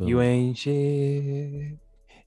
You ain't shit.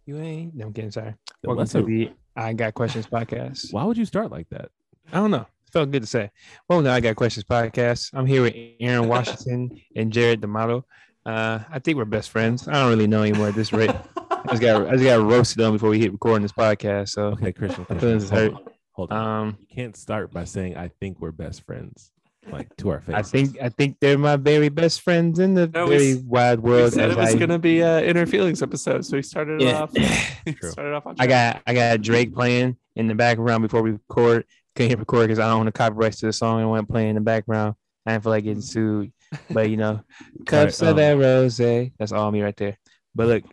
You ain't. No, I'm kidding. Sorry. Welcome to the I Got Questions podcast. Why would you start like that? I don't know. Felt good to say. Well, now I Got Questions podcast. I'm here with Aaron Washington and Jared D'Amato. Uh, I think we're best friends. I don't really know anymore at this rate. I just got I just got roasted on before we hit recording this podcast. So, Okay, Christian. Christian hold hurt. on, Hold on. um, you can't start by saying I think we're best friends, like to our face. I think I think they're my very best friends in the No, very s- wide We world. said it was I- going to be an inner feelings episode, so we started it Yeah. off. True. started off on. I got I got Drake playing in the background before we record. Couldn't hit record because I don't own the copyrights to the song. I went playing in the background. I didn't feel like getting sued. But you know, cups of um, that rose. That's all me right there. But look,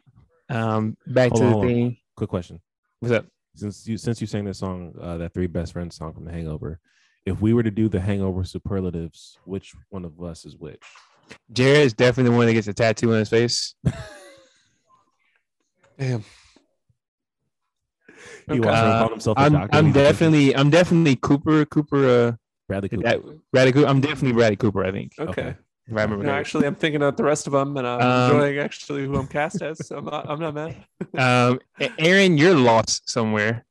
um, back to on, the thing. Quick question. What's up? Since you since you sang this song, uh, that three best friends song from The Hangover, if we were to do the Hangover superlatives, which one of us is which? Jared is definitely the one that gets a tattoo on his face. Damn. He Okay. walks around Uh, calling himself a I'm doctor. I'm He's a patient. definitely I'm definitely Cooper Cooper uh Bradley Cooper. that, Bradley Cooper. I'm definitely Bradley Cooper. I think. Okay. Okay. If I remember. No, actually, I'm thinking of the rest of them, and I'm Um, enjoying actually who I'm cast as. So I'm not. I'm not mad. Um, Aaron, you're lost somewhere.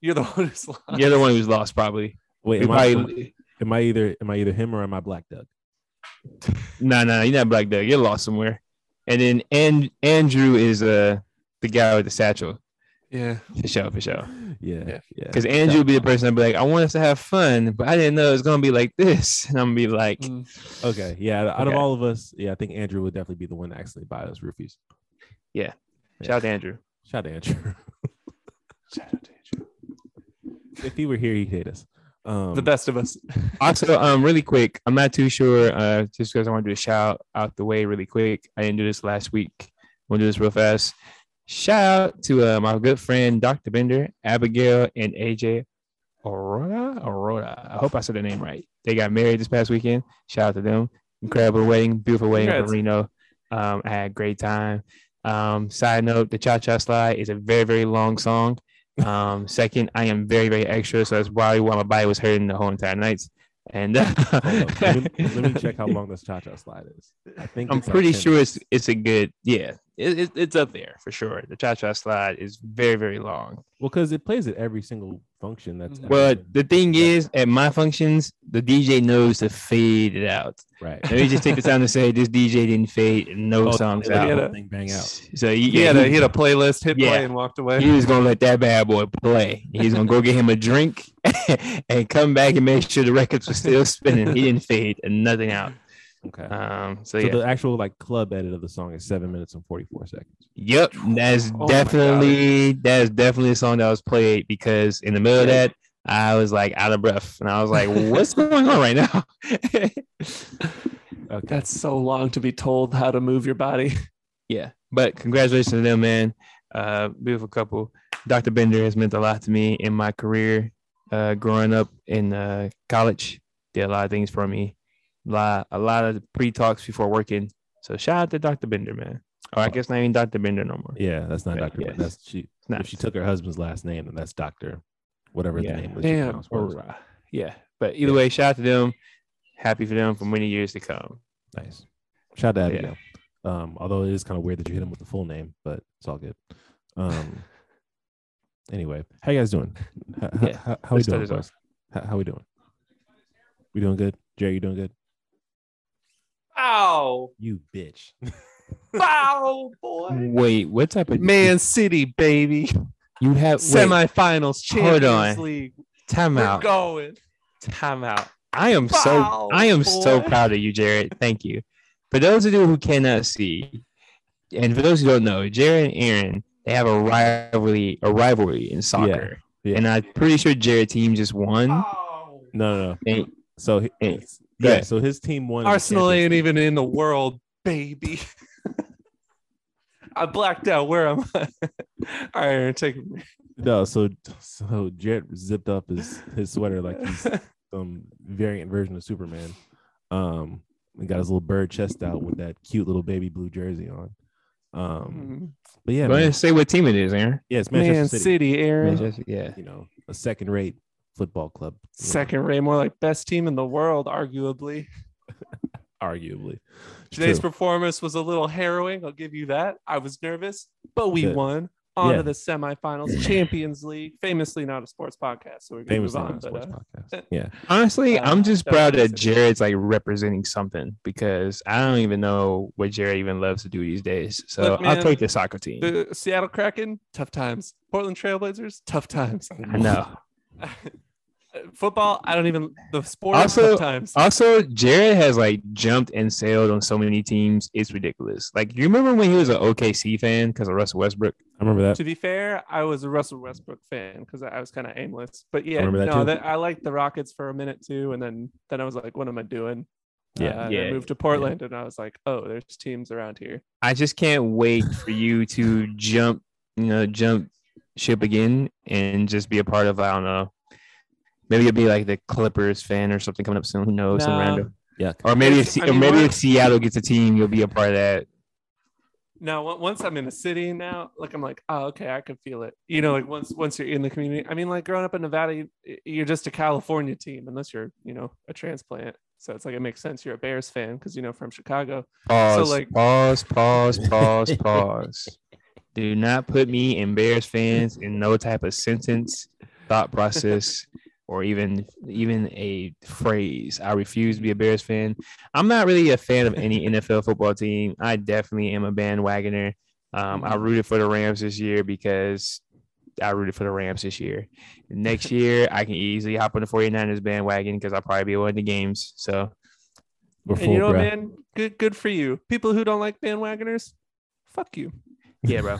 You're the one who's lost. You're the one who's lost, probably. Wait, am I, probably- am I either am I either him or am I Black Doug? No, no, you're not Black Doug. You're lost somewhere. And then and Andrew is uh the guy with the satchel. Yeah. For sure, for sure. Yeah, Yeah. yeah. Because Andrew would be the person that'd be like, I want us to have fun, but I didn't know it was gonna be like this. And I'm gonna be like, Mm. Okay, yeah. Out of all of us, yeah, I think Andrew would definitely be the one to actually buy us roofies. Yeah. yeah. Shout out to Andrew. Shout out to Andrew. Shout out to Andrew. if he were here, he'd hate us. Um, The best of us. Also, um, really quick, I'm not too sure. Uh, just because I want to do a shout out the way really quick. I didn't do this last week. I'm gonna do this real fast. Shout out to uh, my good friend Dr. Bender, Abigail, and AJ Aurora. Aurora. I hope I said the name right. They got married this past weekend. Shout out to them. Incredible wedding, beautiful wedding Congrats. in Reno. Um, I had a great time. Um, side note, the Cha Cha Slide is a very, very long song. Um, second, I am very, very extra, so that's probably why my body was hurting the whole entire night. And uh, let, me, let me check how long this cha cha slide is. I think I'm it's like pretty sure it's it's a good yeah. It, it, it's up there for sure. The Cha Cha Slide is very, very long. Well, because it plays at every single function. That's Mhm. ever Well, been- the thing is, at my functions, the DJ knows to fade it out. right. Let me just take the time to say this DJ didn't fade no Oh, songs they let out. whole thing bang out. So he, He yeah, had a he, he had a playlist, hit Yeah. play, and walked away. he was gonna let that bad boy play. He's gonna go get him a drink and come back and make sure the records were still spinning. He didn't fade and nothing out. Okay. Um, so so yeah, the actual like club edit of the song is seven minutes and forty four seconds. Yep, that's Oh definitely that's definitely a song that was played because in the middle of that I was like out of breath and I was like, "What's going on right now?" Okay. That's so long to be told how to move your body. yeah, but congratulations to them, man. Uh, beautiful couple. Dr. Bender has meant a lot to me in my career. Uh, growing up in uh, college, did a lot of things for me. A lot, a lot of pre talks before working. So shout out to Dr. Bender, man. Or I guess not even Dr. Bender no more. Yeah, that's not Doctor. yes. That's she. If she took her husband's last name, then that's Doctor. Whatever Yeah. the name was. Damn. Or, uh, yeah. But either way, shout out to them. Happy for them for many years to come. Nice. Shout out to Yeah. Um, although it is kind of weird that you hit him with the full name, but it's all good. Um. Anyway, how you guys doing? How, how- Yeah, how, how we doing, How, how we doing? We doing good? Jerry, you doing good? Ow! You bitch. Ow, boy! Wait, what type of Man City, baby. You have wait, Semifinals, Hold Champions on. League. time We're out. going. Time out. I am so I am so boy. proud of you, Jared. Thank you. For those of you who cannot see, and for those who don't know, Jared and Aaron they have a rivalry a rivalry in soccer, yeah. and I'm pretty sure Jared team just won. Ow. No, no, no. And- So he- Hey, yeah, ahead. so his team won. in the Arsenal ain't even in the world, baby. I blacked out. Where am I? All right, Aaron, take it. No, so so Jared zipped up his his sweater like he's some variant version of Superman. Um, and got his little bird chest out with that cute little baby blue jersey on. Um, but yeah, Go man, say what team it is, Aaron. yeah, it's Manchester Man City. City, Aaron. Manchester- yeah. You know, a second-rate football club. Second rate, more like best team in the world, arguably. Arguably, Today's true. performance was a little harrowing. I'll give you that. I was nervous, but we Good. won. On Yeah. to the semifinals, Champions League. Famously not a sports podcast, so we're gonna famous move on on. sports But, uh, podcast. Yeah, Honestly, Uh, I'm just proud that. Jared's like representing something because I don't even know what Jared even loves to do these days. So Look, I'll take the soccer team. the Seattle Kraken, tough times. Portland Trailblazers, tough times. I know. Football, I don't even the sport Also- tough times. Also, Jared has like jumped and sailed on so many teams. It's ridiculous. Like, you remember when he was an OKC fan because of Russell Westbrook? I remember that. to be fair, I was a Russell Westbrook fan because I was kind of aimless. But yeah, remember that no, that, I liked the Rockets for a minute too, and then then I was like, what am I doing? Yeah. Uh, Yeah. I moved to Portland, and I was like, oh, there's teams around here. I just can't wait for you to jump, you know, jump ship again and just be a part of, I don't know, maybe you'll be like the Clippers fan or something coming up soon. Who knows? Some Nah. random. Yeah, Or maybe if, It's- I or mean, maybe we're- if Seattle gets a team, you'll be a part of that. Now, on- once I'm in a city now, like I'm like, oh, okay, I can feel it. You know, like once once you're in the community. I mean, like growing up in Nevada, you- you're just a California team unless you're, you know, a transplant. So it's like it makes sense you're a Bears fan because you know from Chicago. Pause. like- pause. Pause. Pause. Pause. Do not put me and Bears fans in no type of sentence, thought process, or even even a phrase. I refuse to be a Bears fan. I'm not really a fan of any NFL football team. I definitely am a bandwagoner. Um, I rooted for the Rams this year because I rooted for the Rams this year. Next year, I can easily hop on the 49ers bandwagon because I'll probably be one of the games. So we're And full, you know, bruh. man, good good for you. People who don't like bandwagoners, fuck you. yeah, bro.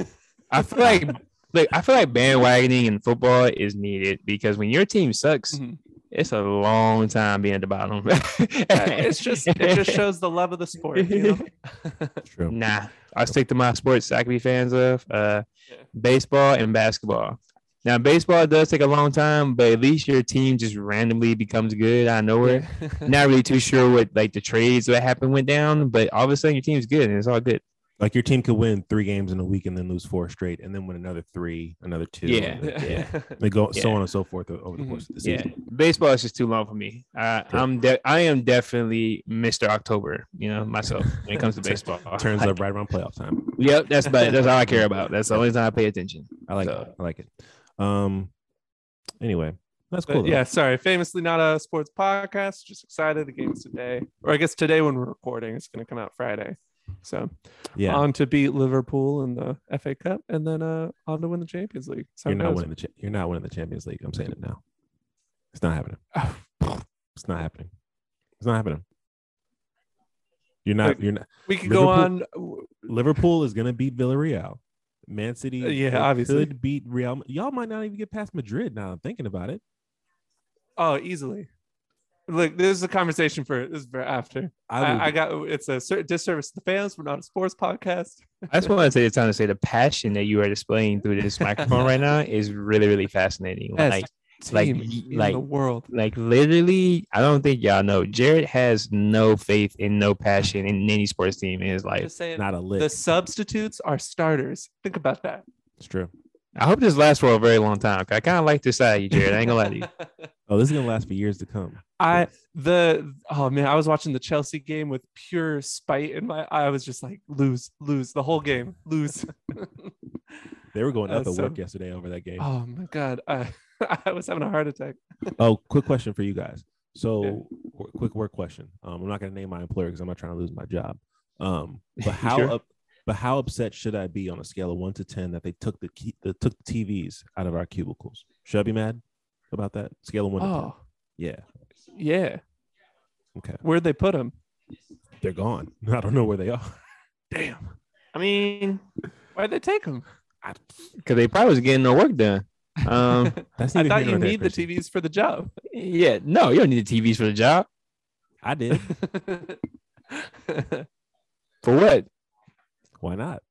I feel like like I feel like bandwagoning in football is needed because when your team sucks, Mhm. it's a long time being at the bottom. it's just it just shows the love of the sport. You know? True. nah. I stick to my sports I can be fans of uh Yeah. baseball and basketball. Now baseball does take a long time, but at least your team just randomly becomes good out of nowhere. Not really too sure what like the trades that happened went down, but all of a sudden your team's good and it's all good. Like your team could win three games in a week and then lose four straight, and then win another three, another two. Yeah, yeah. They go so on and so forth over the Mhm. course of the season. Yeah, season. baseball is just too long for me. I, Sure. I'm de- I am definitely Mr. October. You know myself when it comes to baseball. Turns Like, up right around playoff time. Yep, that's about, that's all I care about. That's the only time I pay attention. I like So- it. I like it. Um. Anyway, that's cool. though. yeah, sorry. Famously not a sports podcast. Just excited. The game's today, or I guess today when we're recording, it's going to come out Friday. So yeah. on to beat Liverpool in the FA Cup, and then uh on to win the Champions League. So You're not knows? winning the. Cha- you're not winning the Champions League. I'm saying it now. It's not happening. It's not happening. It's not happening. You're not. Like, You're not. We could go on. Liverpool is gonna beat Villarreal. Man City, Uh, yeah, could- obviously. could beat Real. Y'all might not even get past Madrid. Now I'm thinking about it. Oh, easily. Look, this is a conversation for this is for after. I, would, I, I got it's a certain disservice to the fans. We're not a sports podcast. I just want to take the time to say the passion that you are displaying through this microphone right now is really really fascinating. Yes. Like like- like- the world. like literally, I don't think y'all know. Jared has no faith and no passion in any sports team in his life. Just saying, not a lick. the substitutes are starters. Think about that. it's true. I hope this lasts for a very long time. 'cause I kind of like this side of you, Jared. I ain't gonna lie to you. Oh, this is gonna last for years to come. I the oh man, I was watching the Chelsea game with pure spite in my I was just like lose, lose the whole game, lose. They were going up Uh, at so- work yesterday over that game. oh my god, I I was having a heart attack. Oh, quick question for you guys. So, w- quick work question. Um, I'm not gonna name my employer because I'm not trying to lose my job. Um, but how Sure. up, but how upset should I be on a scale of one to ten that they took the key, the took the TVs out of our cubicles? Should I be mad about that? Scale of one to ten. Oh Yeah. Yeah, Okay. where'd they put them? They're gone. I don't know where they are. Damn, I mean, why'd they take them? because they probably was getting no work done. Um, That's I thought you nor there, need the Christian. TVs for the job. yeah, no, you don't need the TVs for the job. I did. For what? Why not?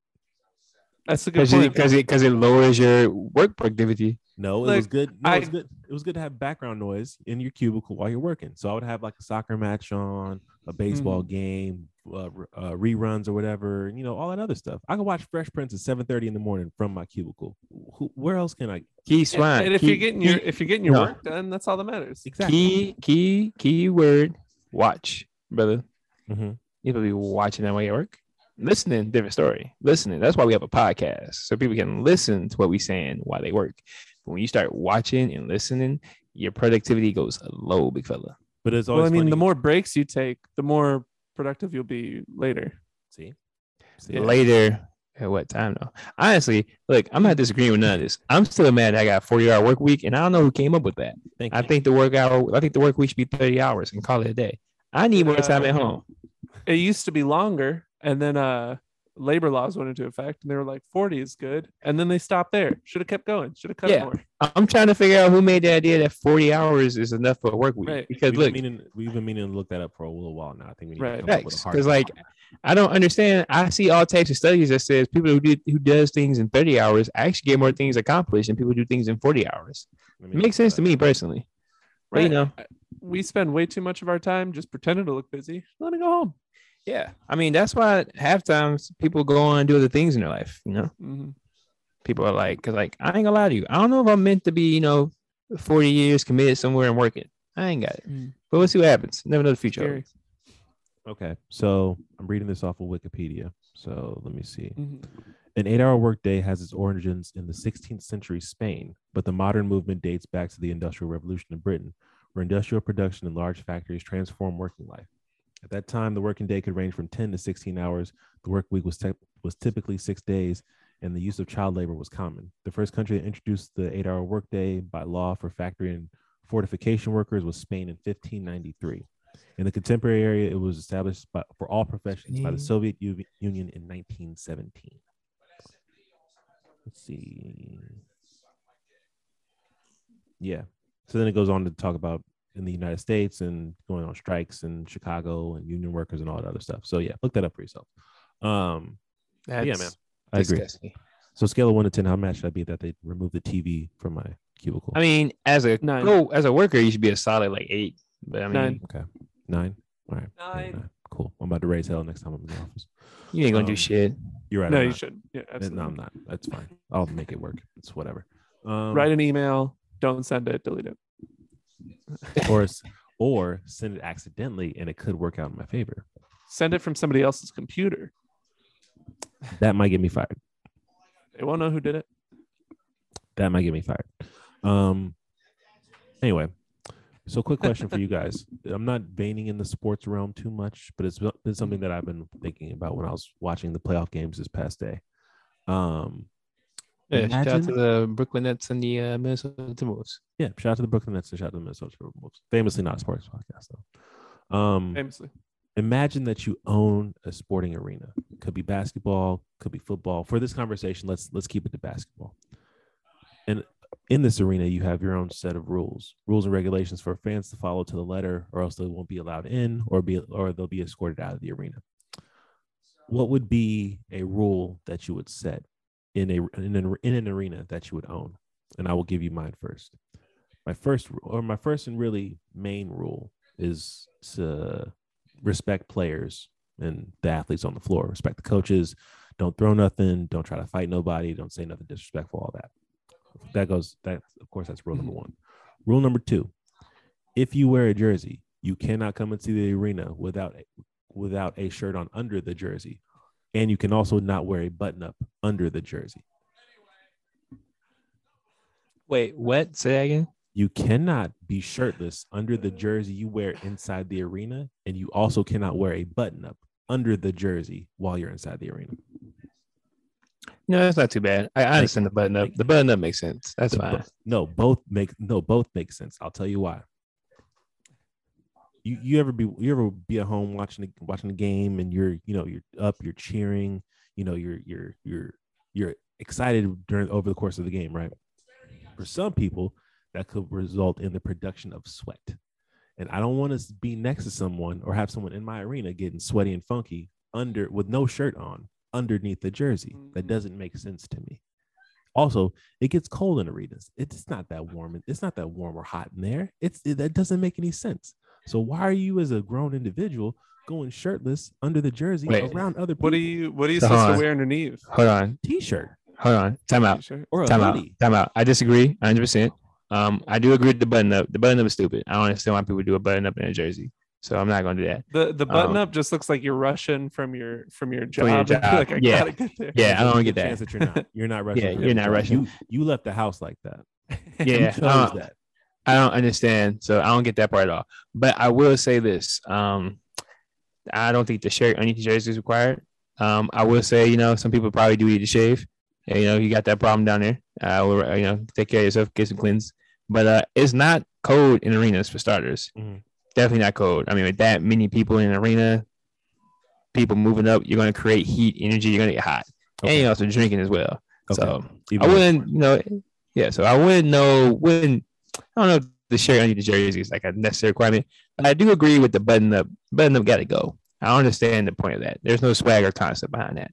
That's a good Because point. it, because it, because it lowers your work productivity. No, it was good. No, I- it was good. It was good to have background noise in your cubicle while you're working. So I would have like a soccer match on, a baseball Mm-hmm. game, uh, uh, reruns or whatever. You know, all that other stuff. I could watch Fresh Prince at 7:30 in the morning from my cubicle. Who, where else can I? Key and, swine. and if key, you're getting your if you're getting your No. work done, that's all that matters. Exactly. key, key, key word, watch, brother. Mhm. You supposed to be watching that while you work. Listening, different story. Listening. That's why we have a podcast. So people can listen to what we saying while they work. But when you start watching and listening, your productivity goes low, big fella. But it's Well, always I mean, funny- the more breaks you take, the more productive you'll be later. see, see Later, at what time though? Honestly, look, I'm not disagreeing with none of this. I'm still mad I got a 40 hour work week, and I don't know who came up with that. Thank I you. think the work hour, I think the work week should be 30 hours and call it a day. I need more time at home. It used to be longer, and then uh labor laws went into effect, and they were like 40 is good, and then they stopped there. Should have kept going. Should have cut Yeah. more. I'm trying to figure out who made the idea that 40 hours is enough for a work week. Right. Because we've look, been meaning we've been meaning to look that up for a little while now. I think we need Right. to come up with a Facts, hard 'cause, like. I don't understand. I see all types of studies that says people who do who does things in 30 hours actually get more things accomplished than people who do things in 40 hours. It makes sense that to me personally. But you know, we spend way too much of our time just pretending to look busy. Let me go home. Yeah. I mean, that's why half times people go on and do other things in their life. You know, Mhm. people are like, because like I ain't gonna lie to you, I don't know if I'm meant to be, you know, 40 years committed somewhere and working. I ain't got it. Mm. But we'll see what happens. Never know the future. Scary. Okay, so I'm reading this off of Wikipedia. So let me see. Mhm. An eight-hour workday has its origins in the 16th century Spain, but the modern movement dates back to the Industrial Revolution in Britain, where industrial production and large factories transformed working life. At that time, the working day could range from 10 to 16 hours. The work week was, tec- was typically six days, and the use of child labor was common. The first country that introduced the eight-hour workday by law for factory and fortification workers was Spain in 1593. In the contemporary area, it was established by, for all professions by the Soviet U- Union in 1917. Let's see. Yeah. So then it goes on to talk about in the United States and going on strikes in Chicago and union workers and all that other stuff. So yeah, look that up for yourself. Um, That's yeah, man. I agree. So scale of one to ten, how mad should I be that they remove the TV from my cubicle? I mean, as a Nine. go as a worker, you should be a solid like eight. But I mean, Nine. okay, nine. All right, Nine. Cool. I'm about to raise hell next time I'm in the office. you ain't gonna do Um, shit. You're right. No, I'm you not. should. Yeah, absolutely. No, I'm not. That's fine. I'll make it work. It's whatever. Um, Write an email. Don't send it. Delete it. Or or send it accidentally and it could work out in my favor. Send it from somebody else's computer. That might get me fired. They won't know who did it. That might get me fired. Um. Anyway, so quick question for you guys. I'm not veining in the sports realm too much, but it's been something that I've been thinking about when I was watching the playoff games this past day. Um. Yeah, shout out to the Brooklyn Nets and the uh, Minnesota Timberwolves. Yeah. Shout out to the Brooklyn Nets and shout out to the Minnesota Timberwolves. Famously not a sports podcast though. Um. Famously. imagine that you own a sporting arena could be basketball could be football for this conversation let's let's keep it to basketball and in this arena you have your own set of rules rules and regulations for fans to follow to the letter or else they won't be allowed in or be or they'll be escorted out of the arena what would be a rule that you would set in a in an, in an arena that you would own and i will give you mine first my first or my first and really main rule is to respect players and the athletes on the floor. Respect the coaches. Don't throw nothing. Don't try to fight nobody. Don't say nothing disrespectful. All that. That goes. That of course that's rule number mm-hmm. one. Rule number two: If you wear a jersey, you cannot come into the arena without without a shirt on under the jersey, and you can also not wear a button up under the jersey. Wait, what? Say that again. You cannot be shirtless under the jersey you wear inside the arena, and you also cannot wear a button up under the jersey while you're inside the arena. No, that's not too bad. I, I understand the button up. The button up makes sense. That's The fine. bo- no, both make no both make sense. I'll tell you why. You you ever be you ever be at home watching the, watching the game and you're you know you're up you're cheering you know you're you're you're you're excited during over the course of the game right? For some people that could result in the production of sweat, and I don't want to be next to someone or have someone in my arena getting sweaty and funky under with no shirt on underneath the jersey. That Mhm. doesn't make sense to me. Also, it gets cold in arenas. It's not that warm. It's not that warm or hot in there. It's it, that doesn't make any sense. So why are you, as a grown individual, going shirtless under the jersey Wait, around other people? What are you? What are you So supposed to wear underneath? Hold on. T-shirt Hold on. Time out. T-shirt? or a Time out. hoodie? Time out. I disagree 100%. Um, I do agree with the button up. The button up is stupid. I don't understand why people do a button up in a jersey. So I'm not gonna do that. The the button Um, up just looks like you're rushing from your from your job. From your job, like, I yeah. gotta get there. Yeah, I don't good get chance that. You're not. You're not rushing. Yeah, you're not job. rushing. You you left the house like that. Yeah, you I chose don't, that. I don't understand. So I don't get that part at all. But I will say this: um, I don't think the shirt underneath the jersey is required. Um, I will say, you know, some people probably do need to shave. And, you know, you got that problem down there. Uh, you know, take care of yourself, get some cleanse. But uh, it's not cold in arenas for starters. Mhm. Definitely not cold. I mean, with that many people in an arena, people moving up, you're going to create heat, energy. You're going to get hot, and you're also drinking as well. Okay. So Even I wouldn't, you know, yeah. So I wouldn't know, wouldn't, I don't know if the shirt underneath the jersey is like a necessary requirement. But I do agree with the button up. Button up got to go. I don't understand the point of that. There's no swagger concept behind that.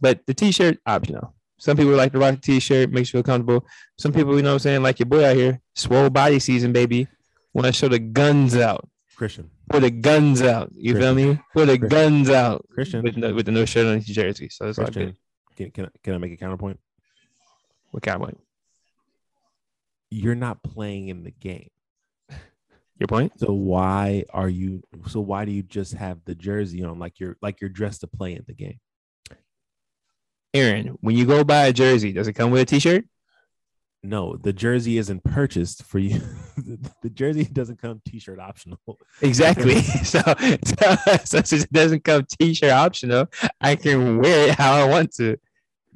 But the t-shirt optional. Some people like to rock the t-shirt, makes you feel comfortable. Some people, you know what I'm saying, like your boy out here, swole body season, baby. Want to show the guns out. Christian. Put the guns out. You feel me? Put the Christian. guns out. Christian. With, no, with the no shirt on the jersey. So it's all Christian. good. Can, can, I- can I make a counterpoint? What kind of point? You're not playing in the game. Your point? So why are you so why do you just have the jersey on like you're like you're dressed to play in the game? Aaron, when you go buy a jersey, does it come with a t-shirt? No, the jersey isn't purchased for you. the jersey doesn't come t-shirt optional. Exactly. so, so, so since it doesn't come t-shirt optional, I can wear it how I want to.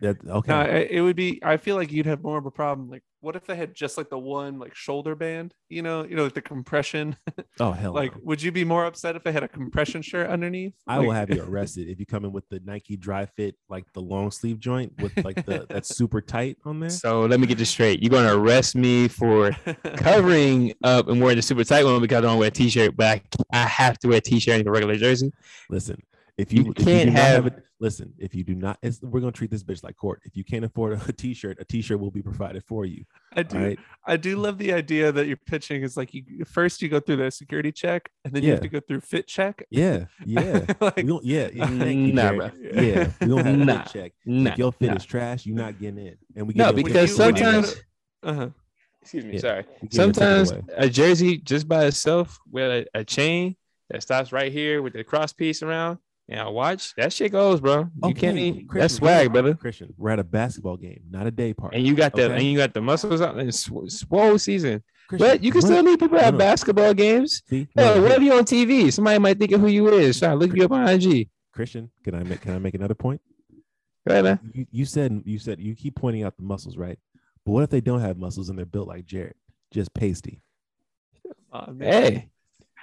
That okay. No, it it would be. I feel like you'd have more of a problem. Like, what if they had just like the one like shoulder band? You know, you know, like the compression. oh hell like, no. would you be more upset if they had a compression shirt underneath? I will have you arrested if you come in with the Nike dry fit, like the long sleeve joint with like the that's super tight on there. So let me get this straight. You're gonna arrest me for covering up and wearing the super tight one because I don't wear a t-shirt, but I, I have to wear a t-shirt and a regular jersey. Listen, if You you, if can't do not have- it, listen, if you do not, it's, we're gonna treat this bitch like court. If you can't afford a t-shirt, a t-shirt will be provided for you. I do. All right. I do love the idea that you're pitching is like you first you go through the security check and then you have to go through fit check. Yeah, yeah. like, we don't, yeah, yeah, thank you, Nah, bro. Yeah, we don't have a Nah. fit check. Nah, if your fit nah. is trash, you're not getting in. And we No, give because sometimes uh-huh. excuse me, Yeah. sorry. We give you a ticket Sometimes a jersey just by itself with a, a chain that stops right here with the cross piece around a watch, that shit goes, bro. You can't Christian, that's swag, brother. Christian, we're at a basketball game, not a day party. And you got the Okay. and you got the muscles out and sw- swole season. Christian, But you can still meet people at basketball games. see. Yeah, no, what hey, if you on TV? Somebody might think of who you is. Try to look you up on IG. Christian, can I make can I make another point? Go ahead, man. You, you said you said you keep pointing out the muscles, right? But what if they don't have muscles and they're built like Jared, just pasty? Man. Hey,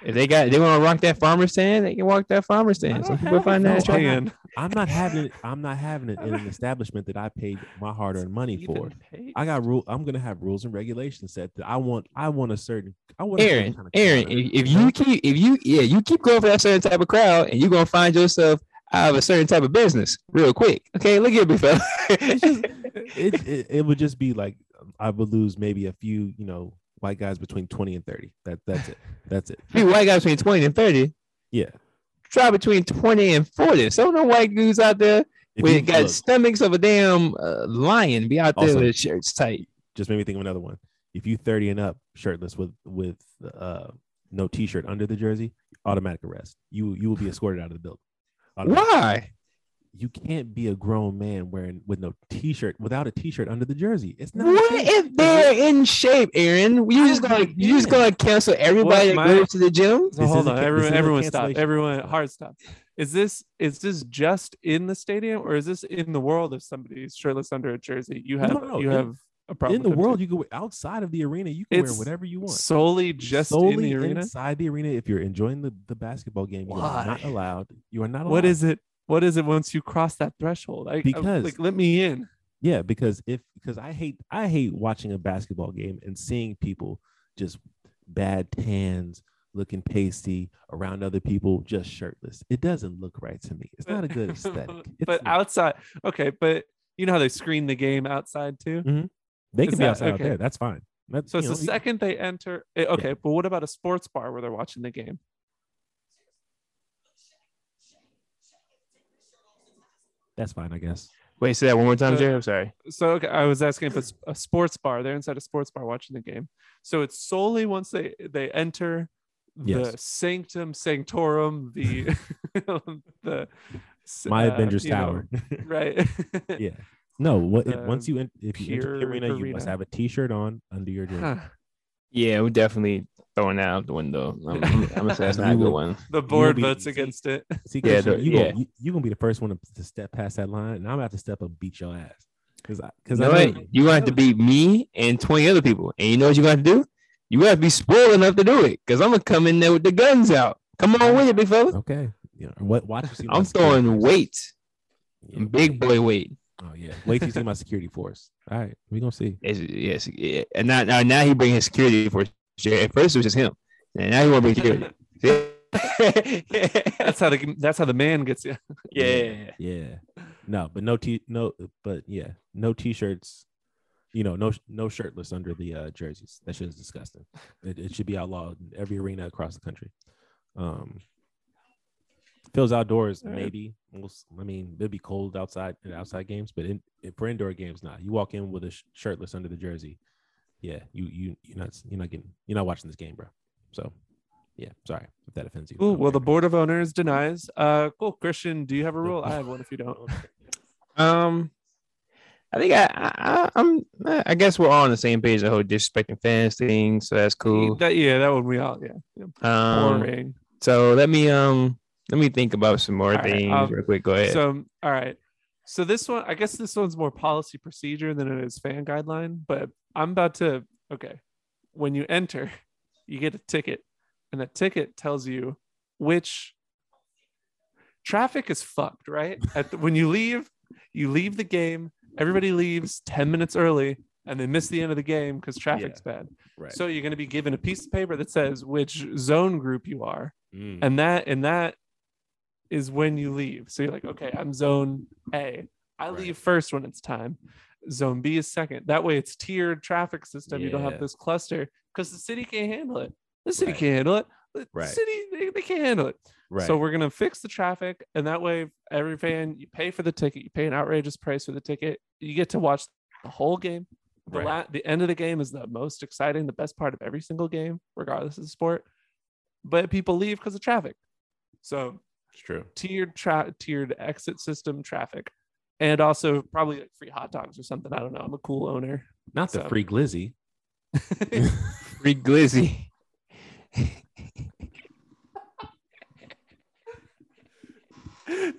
if they got they want to rock that farmer stand, they can walk that farmer stand. Some people find that. Pan. I'm not having it. I'm not having it in an establishment that I paid my hard-earned money for. I got rule. I'm gonna have rules and regulations set that I want. I want a certain. I want a certain Aaron, kind of Aaron, if, if you keep if you yeah, you keep going for that certain type of crowd and you're gonna find yourself out of a certain type of business real quick. Okay, look at me, fella. It, it it would just be like I would lose maybe a few, you know, white guys between 20 and 30. That that's it. That's it. Few white guys between 20 and 30. Yeah. Try between 20 and 40. So no white dudes out there If with got look, stomachs of a damn uh, lion be out there Also- with shirts tight. just made me think of another one. If you 30 and up, shirtless with with uh no t-shirt under the jersey, automatic arrest. You you will be escorted out of the building. Automatic. Why? You can't be a grown man wearing with no t-shirt without a t-shirt under the jersey. It's not. What safe. if they're in shape, Aaron? You just gonna you just gonna cancel everybody that my- goes to the gym? So hold on, ca- this everyone, isn't everyone stop. Everyone, hard stop. Is this is this just in the stadium, or is this in the world? If somebody's shirtless under a jersey, you have No, no, you in- have a problem in the world, too? you can wear outside of the arena. You can wear whatever you want. solely just in solely the arena. inside the arena. If you're enjoying the, the basketball game, you are not allowed. You are not allowed. What is it? What is it once you cross that threshold? I, Because- like let me in. Yeah, because if because I hate I hate watching a basketball game and seeing people just bad tans, looking pasty around other people just shirtless. It doesn't look right to me. It's not a good aesthetic. It's but not. outside, okay. But you know how they screen the game outside too. they is can be that- outside out there. That's fine. That's, So it's know, the second they enter. eh, Okay, but what about a sports bar where they're watching the game? That's fine, I guess. Wait, say that one more time, Uh, Jerry. I'm sorry. So okay, I was asking if it's a sports bar. They're inside a sports bar watching the game. So it's solely once they they enter the Yes. sanctum sanctorum, the the My uh, Avengers you know, Tower. right? yeah. No, what The once you en- if you enter the pure arena, you must have a T-shirt on under your jersey. Huh. Yeah, we're definitely throwing that out the window. I'm, I'm, I'm gonna say that's not a good one. The board be- votes see- against it. See, Yeah, the- you yeah. Gonna, you, you gonna be the first one to, to step past that line, and I'm gonna have to step up and beat your ass. Cause I, cause You I know know, what? You gonna have to beat me and 20 other people. And you know what you gonna have to do? You gotta be spoiled enough to do it. Cause I'm gonna come in there with the guns out. Come on with it, big fella. okay. You know, what? Watch you see. I'm throwing weight. Yeah, Big boy weight. Oh yeah. Wait till you see my security force. All right, we gonna see. Yes, yes. yeah. And now, now, now he bring his security force. At first it was just him. And now he want to bring security. That's how the that's how the man gets you. yeah. Yeah. No, but no t no, but yeah, no t-shirts. You know, no no shirtless under the uh, jerseys. That shit is disgusting. It, it should be outlawed in every arena across the country. Um, Phil's outdoors, All right. maybe. We'll s- I mean, it'd be cold outside in outside games, but in, in- for indoor games, not. You walk in with a sh- shirtless under the jersey. Yeah, you you you're not you're not getting you're not watching this game, bro. So, yeah, sorry if that offends you. Cool. Don't Well, the board of owners denies. Uh, cool. Christian, do you have a rule? I have one. If you don't, Um, I think I, I I- I'm I guess we're all on the same page. The whole disrespecting fans thing, so that's cool. that yeah, that one we all yeah. yeah. Um, Boring. so let me um let me think about some more All right, things um, real quick. Go ahead. So all right. So this one, I guess this one's more policy procedure than it is fan guideline. But I'm about to okay. When you enter, you get a ticket, and that ticket tells you which traffic is fucked. Right at the, when you leave, you leave the game. Everybody leaves ten minutes early, and they miss the end of the game because traffic's bad. right. So you're going to be given a piece of paper that says which zone group you are, Mm, and that and that is when you leave. So you're like, okay, I'm zone A. I Right. leave first when it's time. Zone B is second. That way, it's tiered traffic system. You don't have this cluster because the city can't handle it. The city Right. can't handle it. The Right. city they, they can't handle it. right. So we're gonna fix the traffic, and that way, every fan you pay for the ticket. You pay an outrageous price for the ticket. You get to watch the whole game. The, Right. la- the end of the game is the most exciting, the best part of every single game, regardless of the sport. But people leave because of traffic. So it's true. tiered tra- tiered exit system traffic, and also probably like free hot dogs or something. I don't know. I'm a cool owner. Not the So- free glizzy. Free glizzy.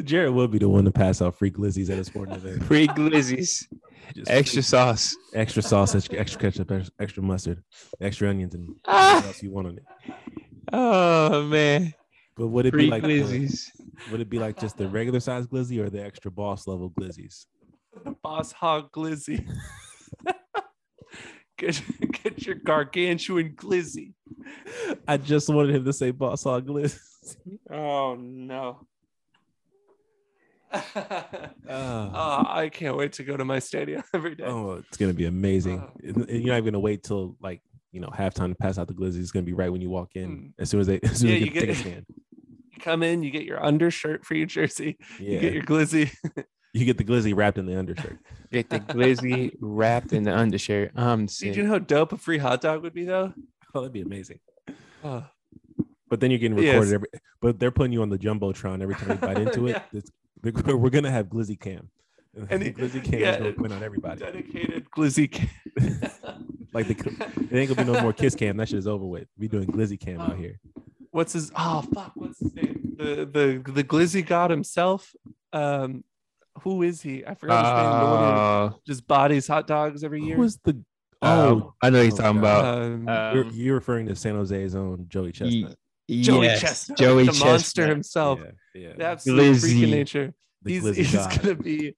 Jared will be the one to pass out free glizzies at a sporting event. Free glizzies. Just Extra sauce. extra sauce, extra, extra ketchup, extra, extra mustard, extra onions, and Ah. what else you want on it. Oh man. But would it Free be like the, glizzies. would it be like just the regular size glizzy or the extra boss level glizzies? boss hog glizzy. get, get your gargantuan glizzy. I just wanted him to say boss hog glizzy. Oh no. Uh, oh, I can't wait to go to my stadium every day. oh, it's gonna be amazing. Oh. And You're not even gonna wait till like you know halftime to pass out the glizzy. It's gonna be right when you walk in. Mm. As soon as they, as soon Yeah, as you get the get- ticket stand. You come in, you get your undershirt for your jersey, Yeah, you get your glizzy. you get the glizzy wrapped in the undershirt. Get the glizzy wrapped in the undershirt. Um, I'm Did you know how dope a free hot dog would be though? Oh, that'd be amazing. Oh, But then you're getting Yes. recorded every. But they're putting you on the jumbotron every time you bite into it. Yeah. It's- we're we're gonna have glizzy cam. And And it- glizzy cam yeah. is gonna point on everybody. dedicated glizzy. Cam. like the it ain't gonna be no more kiss cam. That shit is over with. We doing glizzy cam out oh. here. What's his? Oh fuck, what's his name? The the the glizzy god himself. Um, who is he? I forgot his name. The one Uh, just bodies hot dogs every year. Who was the? oh, Oh, I know what he's oh, talking God. about. Um, you're, Um, you're referring to San Jose's own Joey Chestnut. Joey yes, Chestnut, Joey the monster himself, Yeah, yeah. the absolute freak of nature. The he's he's god. gonna be,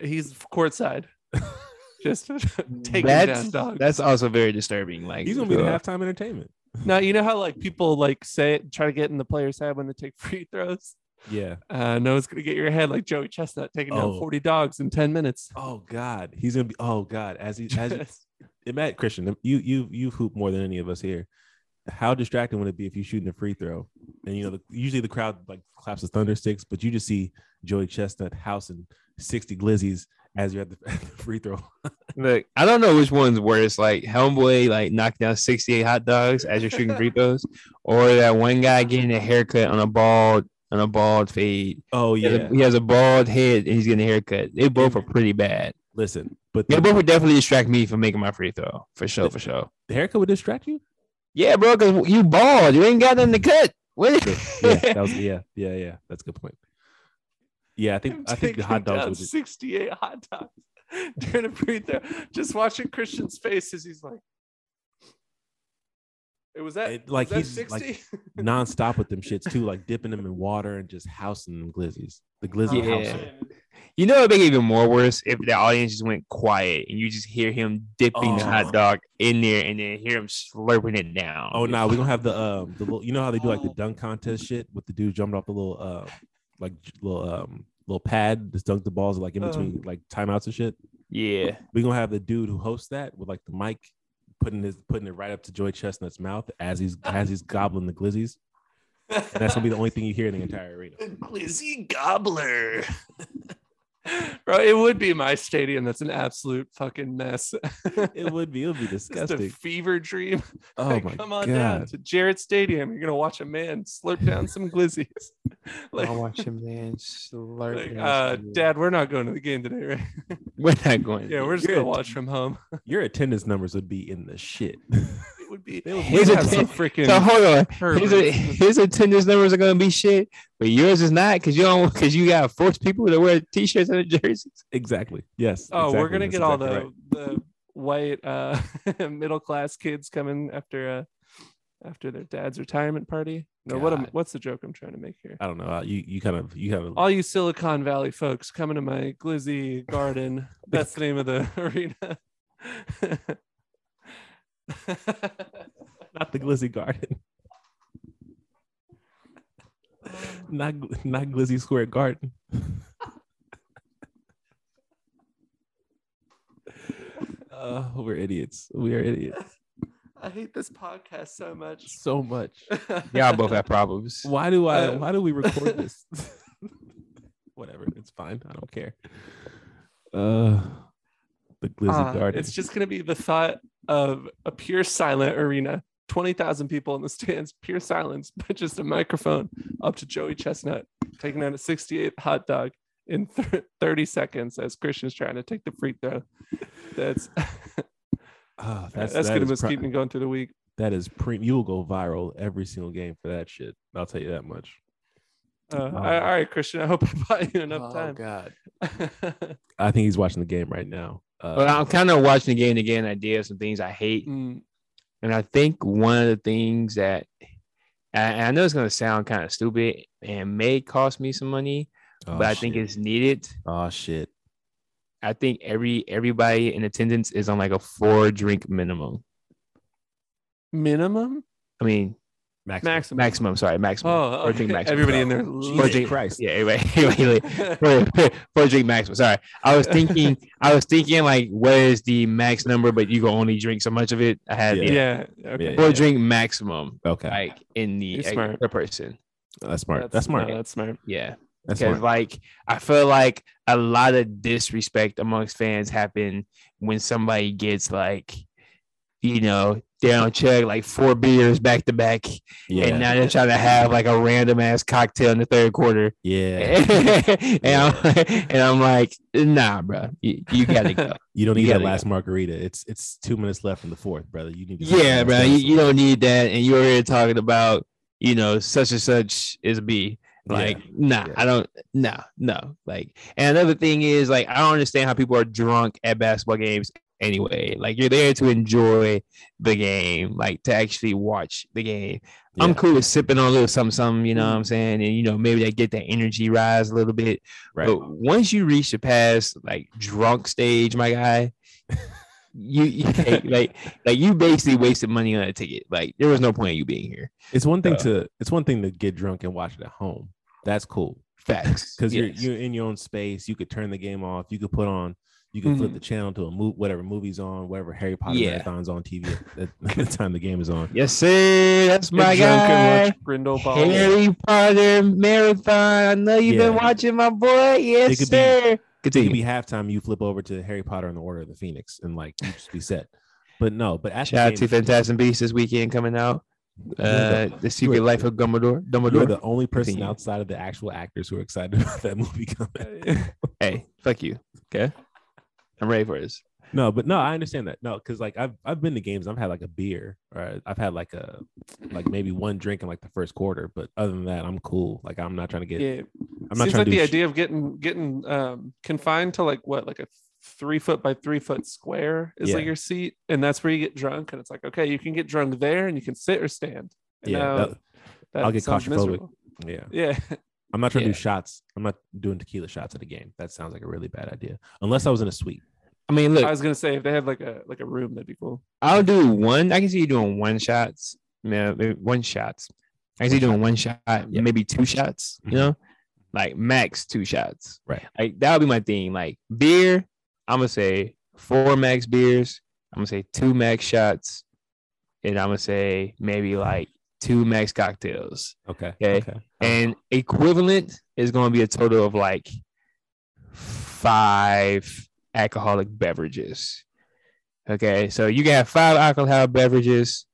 he's courtside, just taking That's down dogs. that's also very disturbing. Like He's gonna be the uh, halftime entertainment. Now you know how like people like say try to get in the player's head when they take free throws. Yeah. Uh, no, one's gonna get your head like Joey Chestnut taking down Oh. forty dogs in ten minutes. Oh God, he's gonna be. Oh God, as he as he, Matt Christian, you you you hoop more than any of us here. How distracting would it be if you're shooting a free throw and you know the, usually the crowd like claps the thunder sticks, but you just see Joey Chestnut housing sixty glizzies as you're at the, at the free throw. Look, I don't know which one's worse, like Homeboy like knocked down 68 hot dogs as you're shooting free throws, or that one guy getting a haircut on a bald on a bald fade. Oh He has, yeah. a, he has a bald head and he's getting a haircut. They both are pretty bad. Listen, but They the, both would definitely distract me from making my free throw for sure, for sure. the haircut would distract you. Yeah, bro, because you bald, you ain't got nothing to cut. What? Yeah, that was yeah, yeah, yeah. That's a good point. Yeah, I think I think the hot dogs down would. Just, 68 hot dogs during a free throw. Just watching Christian's face as he's like, it was that It- like, was that he's, like, 60? nonstop with them shits too, like dipping them in water and just housing them glizzies. The glizzy Yeah. houser. You know, it'd make it even more worse if the audience just went quiet and you just hear him dipping the Oh. hot dog in there and then hear him slurping it down. Oh no, we're gonna have the um the little you know how they do like the dunk contest shit with the dude jumping off the little uh like little um little pad to dunk the balls like in Uh. between like timeouts and shit. Yeah. We're gonna have the dude who hosts that with like the mic putting his putting it right up to Joey Chestnut's mouth as he's as he's gobbling the glizzies. And that's gonna be the only thing you hear in the entire arena. Glizzy Gobbler. Bro, it would be my stadium. That's an absolute fucking mess. It would be it would be Just a fever dream. Oh Like, my come on down god. to Jared Stadium. You're gonna watch a man slurp down some glizzies. like, I'll watch him, man. Slurp like, uh. Dad, we're not going to the game today, right? we're not going. yeah, we're just gonna a- watch from home. Your attendance numbers would be in the shit. It would be. Would His we'd have some atten- freaking. So hold on. His, his attendance numbers are gonna be shit, but yours is not because you don't because you got to force people to wear t-shirts and jerseys. exactly. Yes. Oh, we're gonna That's get all the right. the white uh middle class kids coming after uh after their dad's retirement party. No, what am what's the joke I'm trying to make here? I don't know. uh, You you kind of you have a All you Silicon Valley folks coming to my Glizzy Garden. That's the name of the arena. not the Glizzy Garden. not not Glizzy Square Garden. uh, we're idiots. We are idiots. I hate this podcast so much. So much. Y'all both have problems. Why do I? Uh, why do we record this? Whatever. It's fine. I don't care. Uh, the Glizzy Uh, Garden. it's just gonna be the thought of a pure silent arena. 20,000 people in the stands, pure silence, but just a microphone up to Joey Chestnut taking down a 68 hot dog in th- 30 seconds as Christian's trying to take the free throw. That's Ah, that's, that gonna is just keep me going through the week. That is pre. You will go viral every single game for that shit. I'll tell you that much. Uh, Oh. all right, all right, Christian. I hope I bought you enough time. Oh God. I think he's watching the game right now. Uh, But I'm kind of watching the game again. I did some things I hate, Mm, and I think one of the things that and I know it's gonna sound kind of stupid and may cost me some money, oh, but I think it's needed. oh shit. I think every everybody in attendance is on like a four drink minimum. minimum? I mean Max. Maximum. maximum. Sorry, maximum. Oh, four drink okay. maximum. everybody in there. Jesus Christ. Yeah, everybody. everybody four, four drink maximum. Sorry, I was thinking. I was thinking like, what is the max number? But you can only drink so much of it. I had Yeah. yeah. Okay. Yeah. four drink maximum, Okay. like in the You're like, smart. per person. That's smart. That's, smart. no, that's smart. Yeah, that's because smart. like I feel like a lot of disrespect amongst fans happen when somebody gets like, you know, down check like four beers back to back, Yeah. and now they're trying to have like a random ass cocktail in the third quarter. yeah. and, I'm, and I'm like, nah, bro, you, you gotta go. You don't You need that gotta last margarita. It's it's two minutes left in the fourth, brother. You need to yeah, bro, you, you don't need that. And you're here talking about, you know, such and such is B. Like, nah, Yeah. I don't, no, no. Like, and another thing is, like, I don't understand how people are drunk at basketball games anyway. Like, you're there to enjoy the game, like, to actually watch the game. I'm cool with sipping on a little something, something, you know what I'm saying? And, you know, maybe they get that energy rise a little bit. right. But once you reach the past like drunk stage, my guy, you, you like, like like you basically wasted money on a ticket. Like there was no point in you being here. It's one thing uh, to it's one thing to get drunk and watch it at home. That's cool Facts. because Yes. you're you're in your own space. You could turn the game off. You could put on. You can flip Mhm. the channel to a move, whatever movie's on, whatever Harry Potter Yeah. marathons on TV at, at the time the game is on. Yes, sir. That's my Get drunk guy. Grindelwald. Harry Potter marathon. I know you've been watching my boy. Yes, It could be- sir. It could be halftime. You flip over to Harry Potter and the Order of the Phoenix, and like you just be set. But no, but after Shout out game, to Fantastic Beasts this weekend coming out. Uh, the- the Secret you're- Life of Dumbledore. You're Dumbledore. the only person Continue. outside of the actual actors who are excited about that movie coming. Hey, fuck you. Okay, I'm ready for this. No, but no, I understand that. No, because like I've I've been to games. I've had like a beer, or I've had like a like maybe one drink in like the first quarter. But other than that, I'm cool. Like I'm not trying to get. yeah. I'm not Seems trying like to do the sh- idea of getting getting um confined to like what like a three foot by three foot square is like your seat, and that's where you get drunk. And it's like okay, you can get drunk there, and you can sit or stand. And Yeah, now that- that I'll get claustrophobic. miserable. Yeah, Yeah, I'm not trying to do shots. I'm not doing tequila shots at a game. That sounds like a really bad idea. Unless I was in a suite. I mean, look, I was gonna say if they had like a like a room, that'd be cool. I'll do one. I can see you doing one shots. Yeah, one shots. I can see you doing one shot, Yeah. maybe two shots. You mm-hmm. know, like max two shots. Right. Like that would be my thing. Like beer, I'm gonna say four max beers. I'm gonna say two max shots, and I'm gonna say maybe like two max cocktails. Okay. Okay. Okay. And equivalent is gonna be a total of like five alcoholic beverages. Okay, so you got five alcoholic beverages,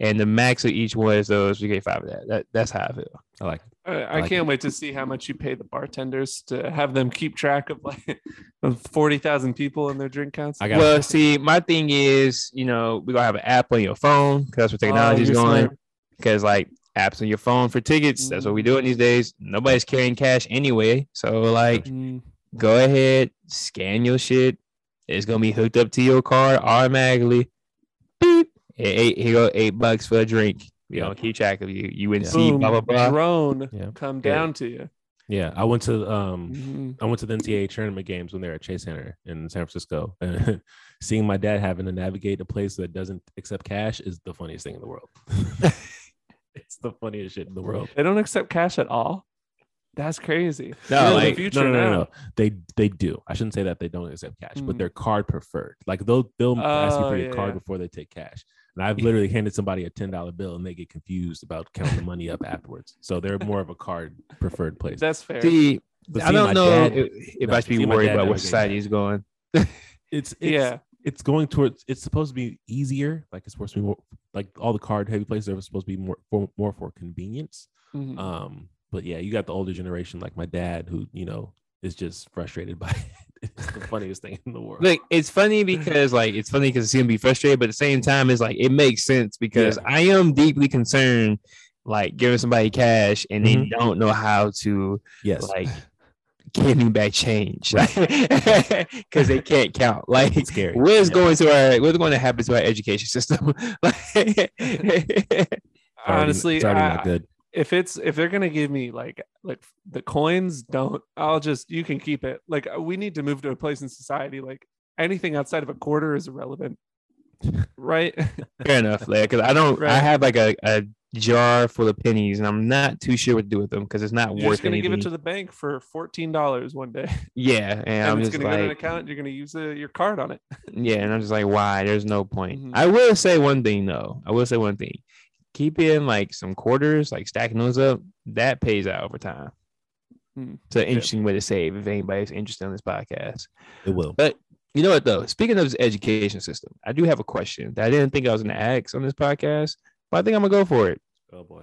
and the max of each one is those. You get five of that. that that's how I feel. I like. Uh, I, I like can't wait to see how much you pay the bartenders to have them keep track of like of forty thousand people in their drink counts. I got. Well, see, my thing is, you know, we're gonna have an app on your phone because that's where technology is Oh, going. smart. Because like apps on your phone for tickets, that's what we doing these days. Nobody's carrying cash anyway, so like, Mm, go ahead, scan your shit. It's gonna be hooked up to your card automatically. Beep. Eight, here go eight bucks for a drink. We Yeah. don't keep track of you. You UNC, boom, blah blah blah. drone Yeah. come Yeah. down to you. Yeah, I went to um Mhm. I went to the NCAA tournament games when they were at Chase Center in San Francisco. And seeing my dad having to navigate a place that doesn't accept cash is the funniest thing in the world. it's the funniest shit in the world. They don't accept cash at all. That's crazy. No, like- the future no, no, no, now. no. They they do. I shouldn't say that they don't accept cash, but Mm. they're card preferred. Like they'll they'll ask you Oh, for your yeah, card yeah. before they take cash. And I've literally handed somebody a ten dollar bill and they get confused about counting the money up afterwards. So they're more of a card preferred place. That's fair. See, But I don't know dad- if, if no, I should be worried about where navigated society that. is going. it's, it's yeah. It's going towards it's supposed to be easier like it's supposed to be more like all the card heavy places are supposed to be more for more for convenience. Mhm. um but yeah you got the older generation like my dad who you know is just frustrated by it. It's the funniest thing in the world. Like it's funny because like it's funny because it's gonna be frustrated, but at the same time, it's like it makes sense because Yeah. I am deeply concerned, like giving somebody cash and they don't know how to yes. like give me back change because they can't count. Like It's scary. what's Yeah. going to our what's going to happen to our education system? like, Honestly, it's already I- not good if it's if they're gonna give me like like the coins, don't. I'll just you can keep it. Like uh, we need to move to a place in society like anything outside of a quarter is irrelevant, right? Fair enough, like because I don't. I Right. have like a, a jar full of pennies, and I'm not too sure what to do with them because it's not You're worth just gonna anything. give it to the bank for fourteen dollars one day, yeah, and, and I'm it's just gonna go to an like, account. You're gonna use uh, your card on it. yeah, and I'm just like, why? There's no point. Mhm. I will say one thing though. I will say one thing. Keep in like some quarters, like stacking those up. That pays out over time. Hmm. It's an interesting way to save if anybody's interested in this podcast. it will But You know what though? Speaking of this education system, I do have a question that I didn't think I was gonna ask on this podcast, but I think I'm gonna go for it. oh boy.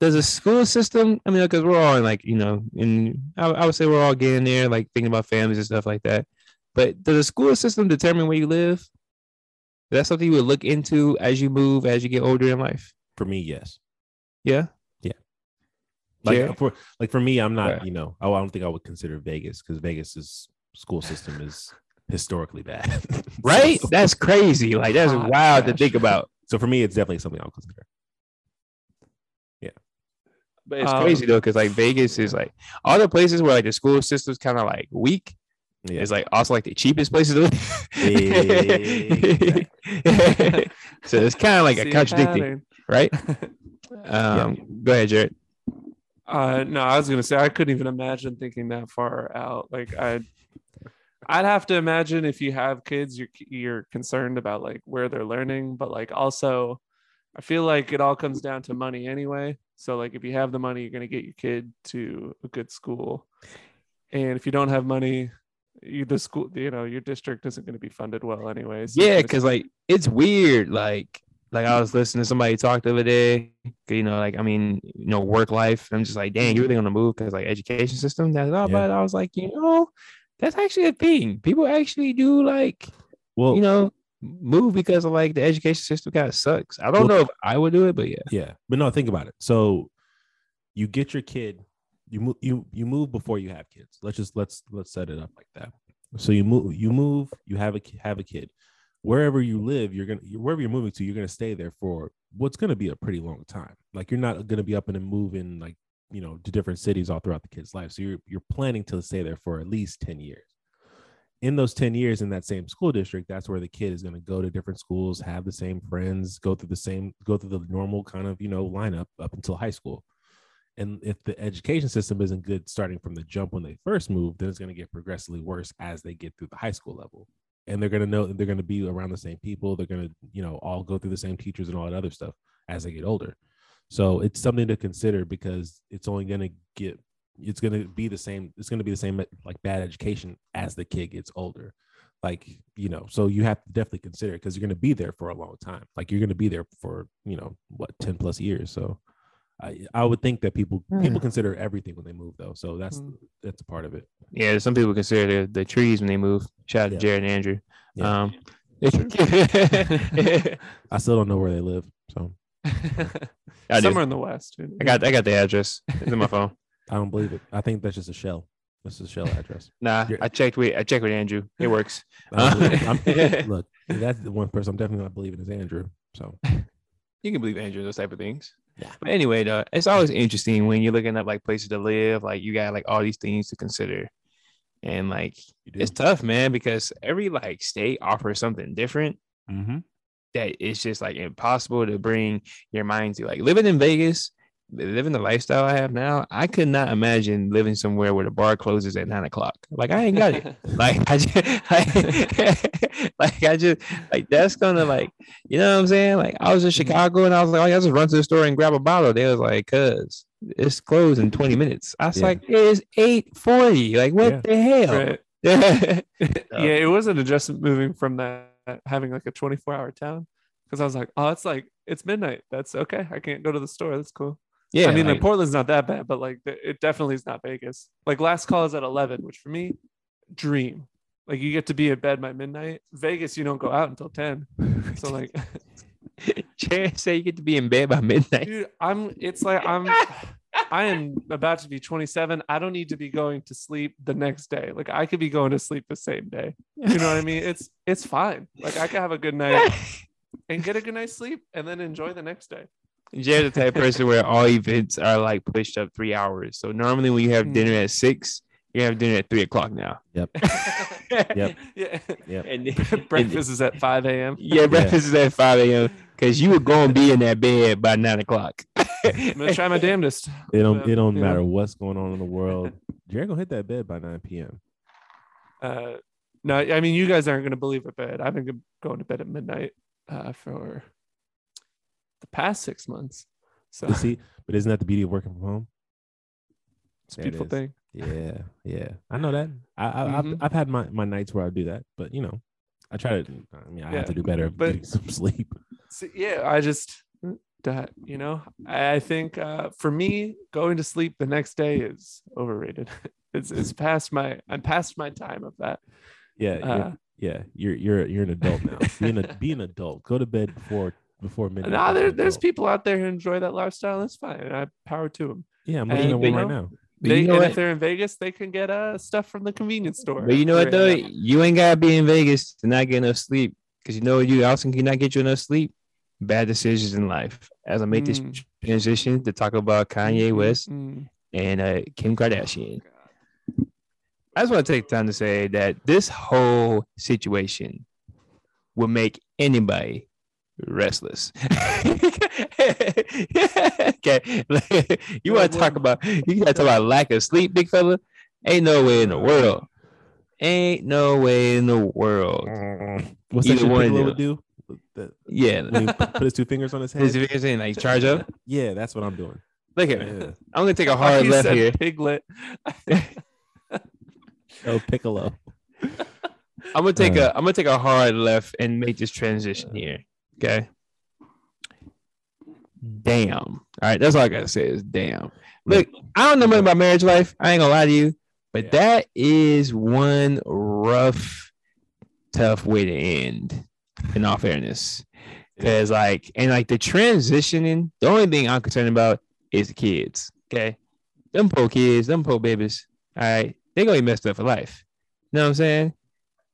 Does the school system i mean because we're all in like you know in I, I would say we're all getting there like thinking about families and stuff like that. But does the school system determine where you live? Is that something you would look into as you move as you get older in life? For me yes. Yeah? Yeah. like Jared? for like for me i'm not Right. you know oh, i don't think i would consider vegas because vegas's school system is historically bad. Right? That's crazy. Like that's wild to think about so for me it's definitely something i'll consider Yeah. but it's Um, crazy though because like vegas is like all the places where like the school system's kind of like weak yeah It's like also like the cheapest places to live. Exactly. so it's kind of like See a a contradicting, right? Um, Go ahead, Jared. Uh, no, I was gonna say I couldn't even imagine thinking that far out. Like I, I'd have to imagine if you have kids, you're you're concerned about like where they're learning, but like also, I feel like it all comes down to money anyway. So like if you have the money, you're gonna get your kid to a good school, and if you don't have money, you the school you know your district isn't going to be funded well anyways. So Yeah, because like it's weird. Like like I was listening to somebody talk the other day. You know, like I mean, you know, work life. I'm just like, dang, you really on the move because like education system. That's all. Oh, yeah. But I was like, you know, that's actually a thing. People actually do like Well, you know move because of like the education system kind of sucks. I don't Well- know if I would do it, but yeah. Yeah, but no, think about it. So you get your kid, you move, you you move before you have kids. Let's just let's let's set it up like that. So you move, you move, you have a have a kid. Wherever you live, you're gonna wherever you're moving to, you're gonna stay there for what's gonna be a pretty long time. Like you're not gonna be up and moving like you know to different cities all throughout the kid's life. So you're you're planning to stay there for at least ten years. In those 10 years in that same school district, that's where the kid is going to go to different schools, have the same friends, go through the same, go through the normal kind of, you know, lineup up until high school. And if the education system isn't good starting from the jump when they first move, then it's going to get progressively worse as they get through the high school level. And they're going to know they're going to be around the same people. They're going to, you know, all go through the same teachers and all that other stuff as they get older. So it's something to consider because it's only going to get, it's going to be the same. It's going to be the same like bad education as the kid gets older. Like, you know, so you have to definitely consider because you're going to be there for a long time. Like you're going to be there for, you know, what, 10 plus years. So I, I would think that people people consider everything when they move though. So that's Mm. that's a part of it. Yeah, some people consider the, the trees when they move. Shout out Yeah. to Jared and Andrew. Yeah. Um, I still don't know where they live. So I do. Somewhere in the west. I got I got the address. It's in my phone. I don't believe it. I think that's just a shell. That's a shell address. Nah, You're- I checked with I checked with Andrew. It works. I don't believe- I'm- look, that's the one person I'm definitely not believing is Andrew. So You can believe Andrew those type of things. Yeah. But anyway, though, it's always interesting when you're looking up like places to live. Like you got like all these things to consider, and like it's tough, man, because every like state offers something different mm-hmm. That it's just like impossible to bring your mind to. Like living in Vegas, living the lifestyle I have now, I could not imagine living somewhere where the bar closes at nine o'clock. Like I ain't got it. Like I just, like, like I just like that's gonna like you know what I'm saying? Like I was in mm-hmm. Chicago and I was like, oh, yeah, I just run to the store and grab a bottle. They was like, cuz it's closed in 20 minutes. I was Yeah. like, it's 840. Like what Yeah. the hell? Right. Yeah. yeah, it was an adjustment moving from that having like a 24 hour town because I was like, oh, it's like it's midnight. That's okay. I can't go to the store. That's cool. yeah. I mean, like, Portland's not that bad, but like it definitely is not Vegas. Like last call is at 11, which for me, dream. Like you get to be in bed by midnight. Vegas, you don't go out until 10. So like, say you get to be in bed by midnight. dude, I'm. It's like I'm. I am about to be 27. I don't need to be going to sleep the next day. Like I could be going to sleep the same day. You know what I mean? It's it's fine. Like I could have a good night and get a good night's sleep and then enjoy the next day. Jared's the type of person where all events are like pushed up three hours. So normally when you have Mm. dinner at six, you have dinner at three o'clock now. Yep. yep. Yeah. Yep. And then- Breakfast is at 5 a.m. Yeah, breakfast is at 5 a.m. because you were going to be in that bed by nine o'clock. I'm gonna try my damnedest. It don't But, it don't know, matter what's going on in the world. Jared gonna hit that bed by 9 p.m. Uh, no, I mean you guys aren't gonna believe it, but I've been going to bed at midnight uh, for the past six months. So But see, but isn't that the beauty of working from home? it's a beautiful thing. Yeah, yeah. I know that. I, I Mhm. I've, I've had my, my nights where I do that, but you know, I try to. I mean, I Yeah, have to do better but- getting some sleep. So, yeah, I just that you know I I think uh, for me going to sleep the next day is overrated. it's it's past my I'm past my time of that. Yeah, you're, Uh, yeah. You're you're you're an adult now. Being a be an adult. Go to bed before before midnight. Nah, Be there, there's people out there who enjoy that lifestyle. That's fine. And I power to them. Yeah, I'm and- looking at but one right now. They, you know and if they're in Vegas, they can get uh stuff from the convenience store. But you know what though? You ain't gotta be in Vegas to not get enough sleep. Because you know what you also cannot get you enough sleep? Bad decisions in life. As I make this Mm. transition to talk about Kanye Mm, West mm, and uh, Kim Kardashian. I just want to take time to say that this whole situation will make anybody restless. okay, you want to talk about you got to talk about lack of sleep, big fella? Ain't no way in the world. Ain't no way in the world. What's that Either shit one of would do? That- Yeah, when he put, put his two fingers on his head. his fingers in like charge up. Yeah, that's what I'm doing. Look at me. Yeah. I'm gonna take a hard you left said here. Piglet. Oh, Piccolo. I'm gonna take Uh. a I'm gonna take a hard left and make this transition here. Okay. Damn. All right, that's all I gotta say is damn. Look, I don't know much about marriage life. I ain't gonna lie to you, but Yeah. that is one rough, tough way to end. In all fairness, because like and like the transitioning, the only thing I'm concerned about is the kids. Okay, them poor kids, them poor babies. All right, they gonna be messed up for life. You know what I'm saying?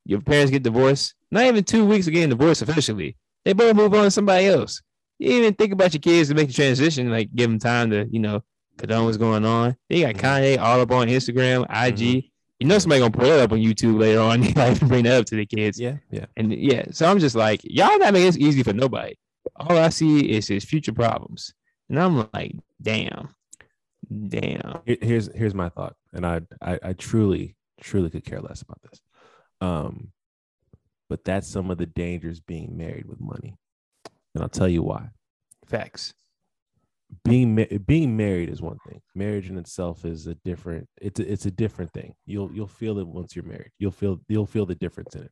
Your parents get divorced. Not even two weeks of getting divorced officially. They both move on to somebody else. You even think about your kids to make the transition, like give them time to, you know, condone what's going on. They got Mhm. Kanye all up on Instagram, IG. You know somebody gonna pull it up on YouTube later on. Like bring that up to the kids. Yeah, yeah. And yeah, so I'm just like, y'all not making this easy for nobody. All I see is his future problems. And I'm like, damn. Damn. Here's here's my thought, and I, I I truly truly could care less about this. Um, but that's some of the dangers being married with money, and I'll tell you why. Facts. Being being married is one thing. Marriage in itself is a different. It's a, it's a different thing. You'll you'll feel it once you're married. You'll feel you'll feel the difference in it.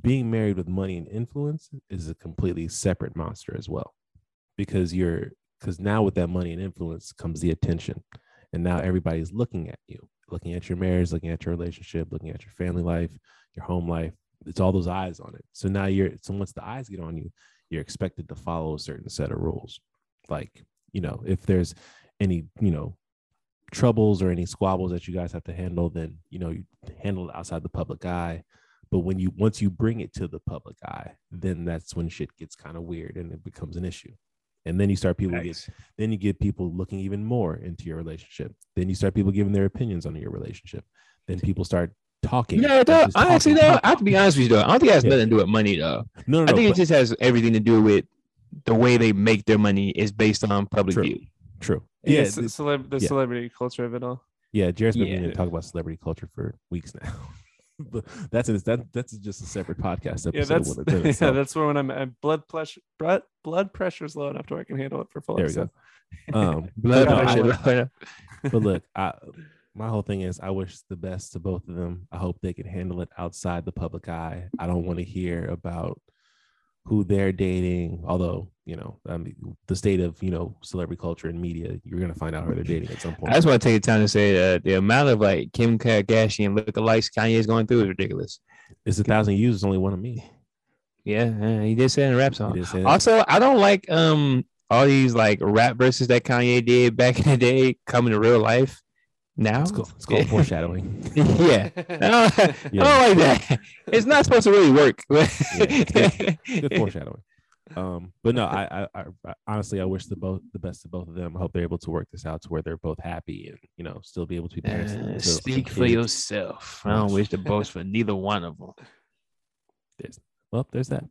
Being married with money and influence is a completely separate monster as well, because you're because now with that money and influence comes the attention and now everybody's looking at you looking at your marriage looking at your relationship looking at your family life your home life it's all those eyes on it so now you're so once the eyes get on you you're expected to follow a certain set of rules like you know if there's any you know troubles or any squabbles that you guys have to handle then you know you handle it outside the public eye but when you once you bring it to the public eye then that's when shit gets kind of weird and it becomes an issue and then you start people get then you get people looking even more into your relationship. Then you start people giving their opinions on your relationship. Then people start talking. Yeah, though, honestly, talking, though, I have to be honest with you, though. I don't think it has Yeah. nothing to do with money, though. No, no, I no. think it but- just has everything to do with the way they make their money is based on public True. view. true. Yeah, Yeah, ce- th- celeb- the yeah. celebrity culture of it all. yeah. Jared's been meaning Yeah. to talk about celebrity culture for weeks now. but that's a, that that's just a separate podcast episode. Yeah, that's within yeah, itself. that's where when I'm at blood pressure, blood blood pressure's low enough to where I can handle it for full. there we go. Um, Blood but no, I- pressure. but look, I my whole thing is I wish the best to both of them. I hope they can handle it outside the public eye. I don't want to hear about who they're dating. Although, you know, mean, the state of you know celebrity culture and media, you're gonna find out who they're dating at some point. I just want to take the time to say that the amount of like Kim Kardashian lookalikes Kanye is going through is ridiculous. it's a thousand views. It's only one of me. Yeah, he did say in a rap song. Also, I don't like um all these like rap verses that Kanye did back in the day coming to real life now. it's called, it's called foreshadowing. yeah. I don't, I don't like that. It's not supposed to really work. Good foreshadowing. Um, but no, I, I, I honestly I wish the both the best to both of them. I hope they're able to work this out to where they're both happy and you know still be able to be parents. Uh, speak for kids. yourself. I don't wish the boast for neither one of them. There's, Well, there's that.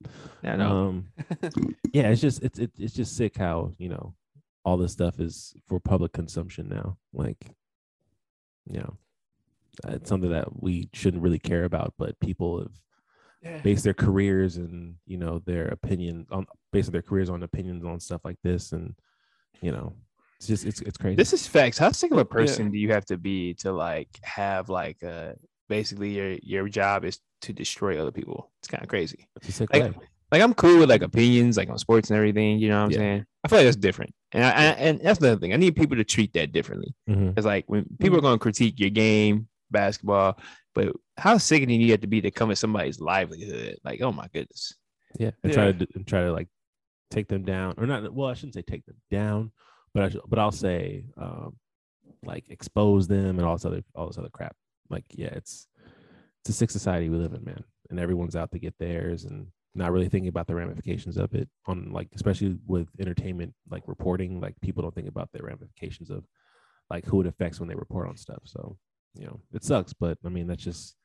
I know. Um, yeah, it's just it's it, it's just sick how you know all this stuff is for public consumption now. Like, you know, it's something that we shouldn't really care about, but people have Yeah. based their careers and you know their opinion on based their careers on opinions on stuff like this, and you know, it's just it's it's crazy. This is facts. How sick of a person do you have to be to like have like uh basically your your job is to destroy other people? It's kind of crazy. It's a sick Like, way. Like I'm cool with like opinions, like on sports and everything. You know what I'm Yeah. saying? I feel like that's different, and I, I, and that's another thing. I need people to treat that differently. Mhm. It's like when people are going to critique your game, basketball, but how sickening you have to be to come at somebody's livelihood? Like, oh my goodness. Yeah, and try Yeah. to and try to like take them down, or not. Well, I shouldn't say take them down, but I should, but I'll say um, like expose them and all this other all this other crap. Like, yeah, it's it's a sick society we live in, man, and everyone's out to get theirs and not really thinking about the ramifications of it. On like, especially with entertainment, like reporting, like people don't think about the ramifications of like who it affects when they report on stuff. So, you know, it sucks, but I mean that's just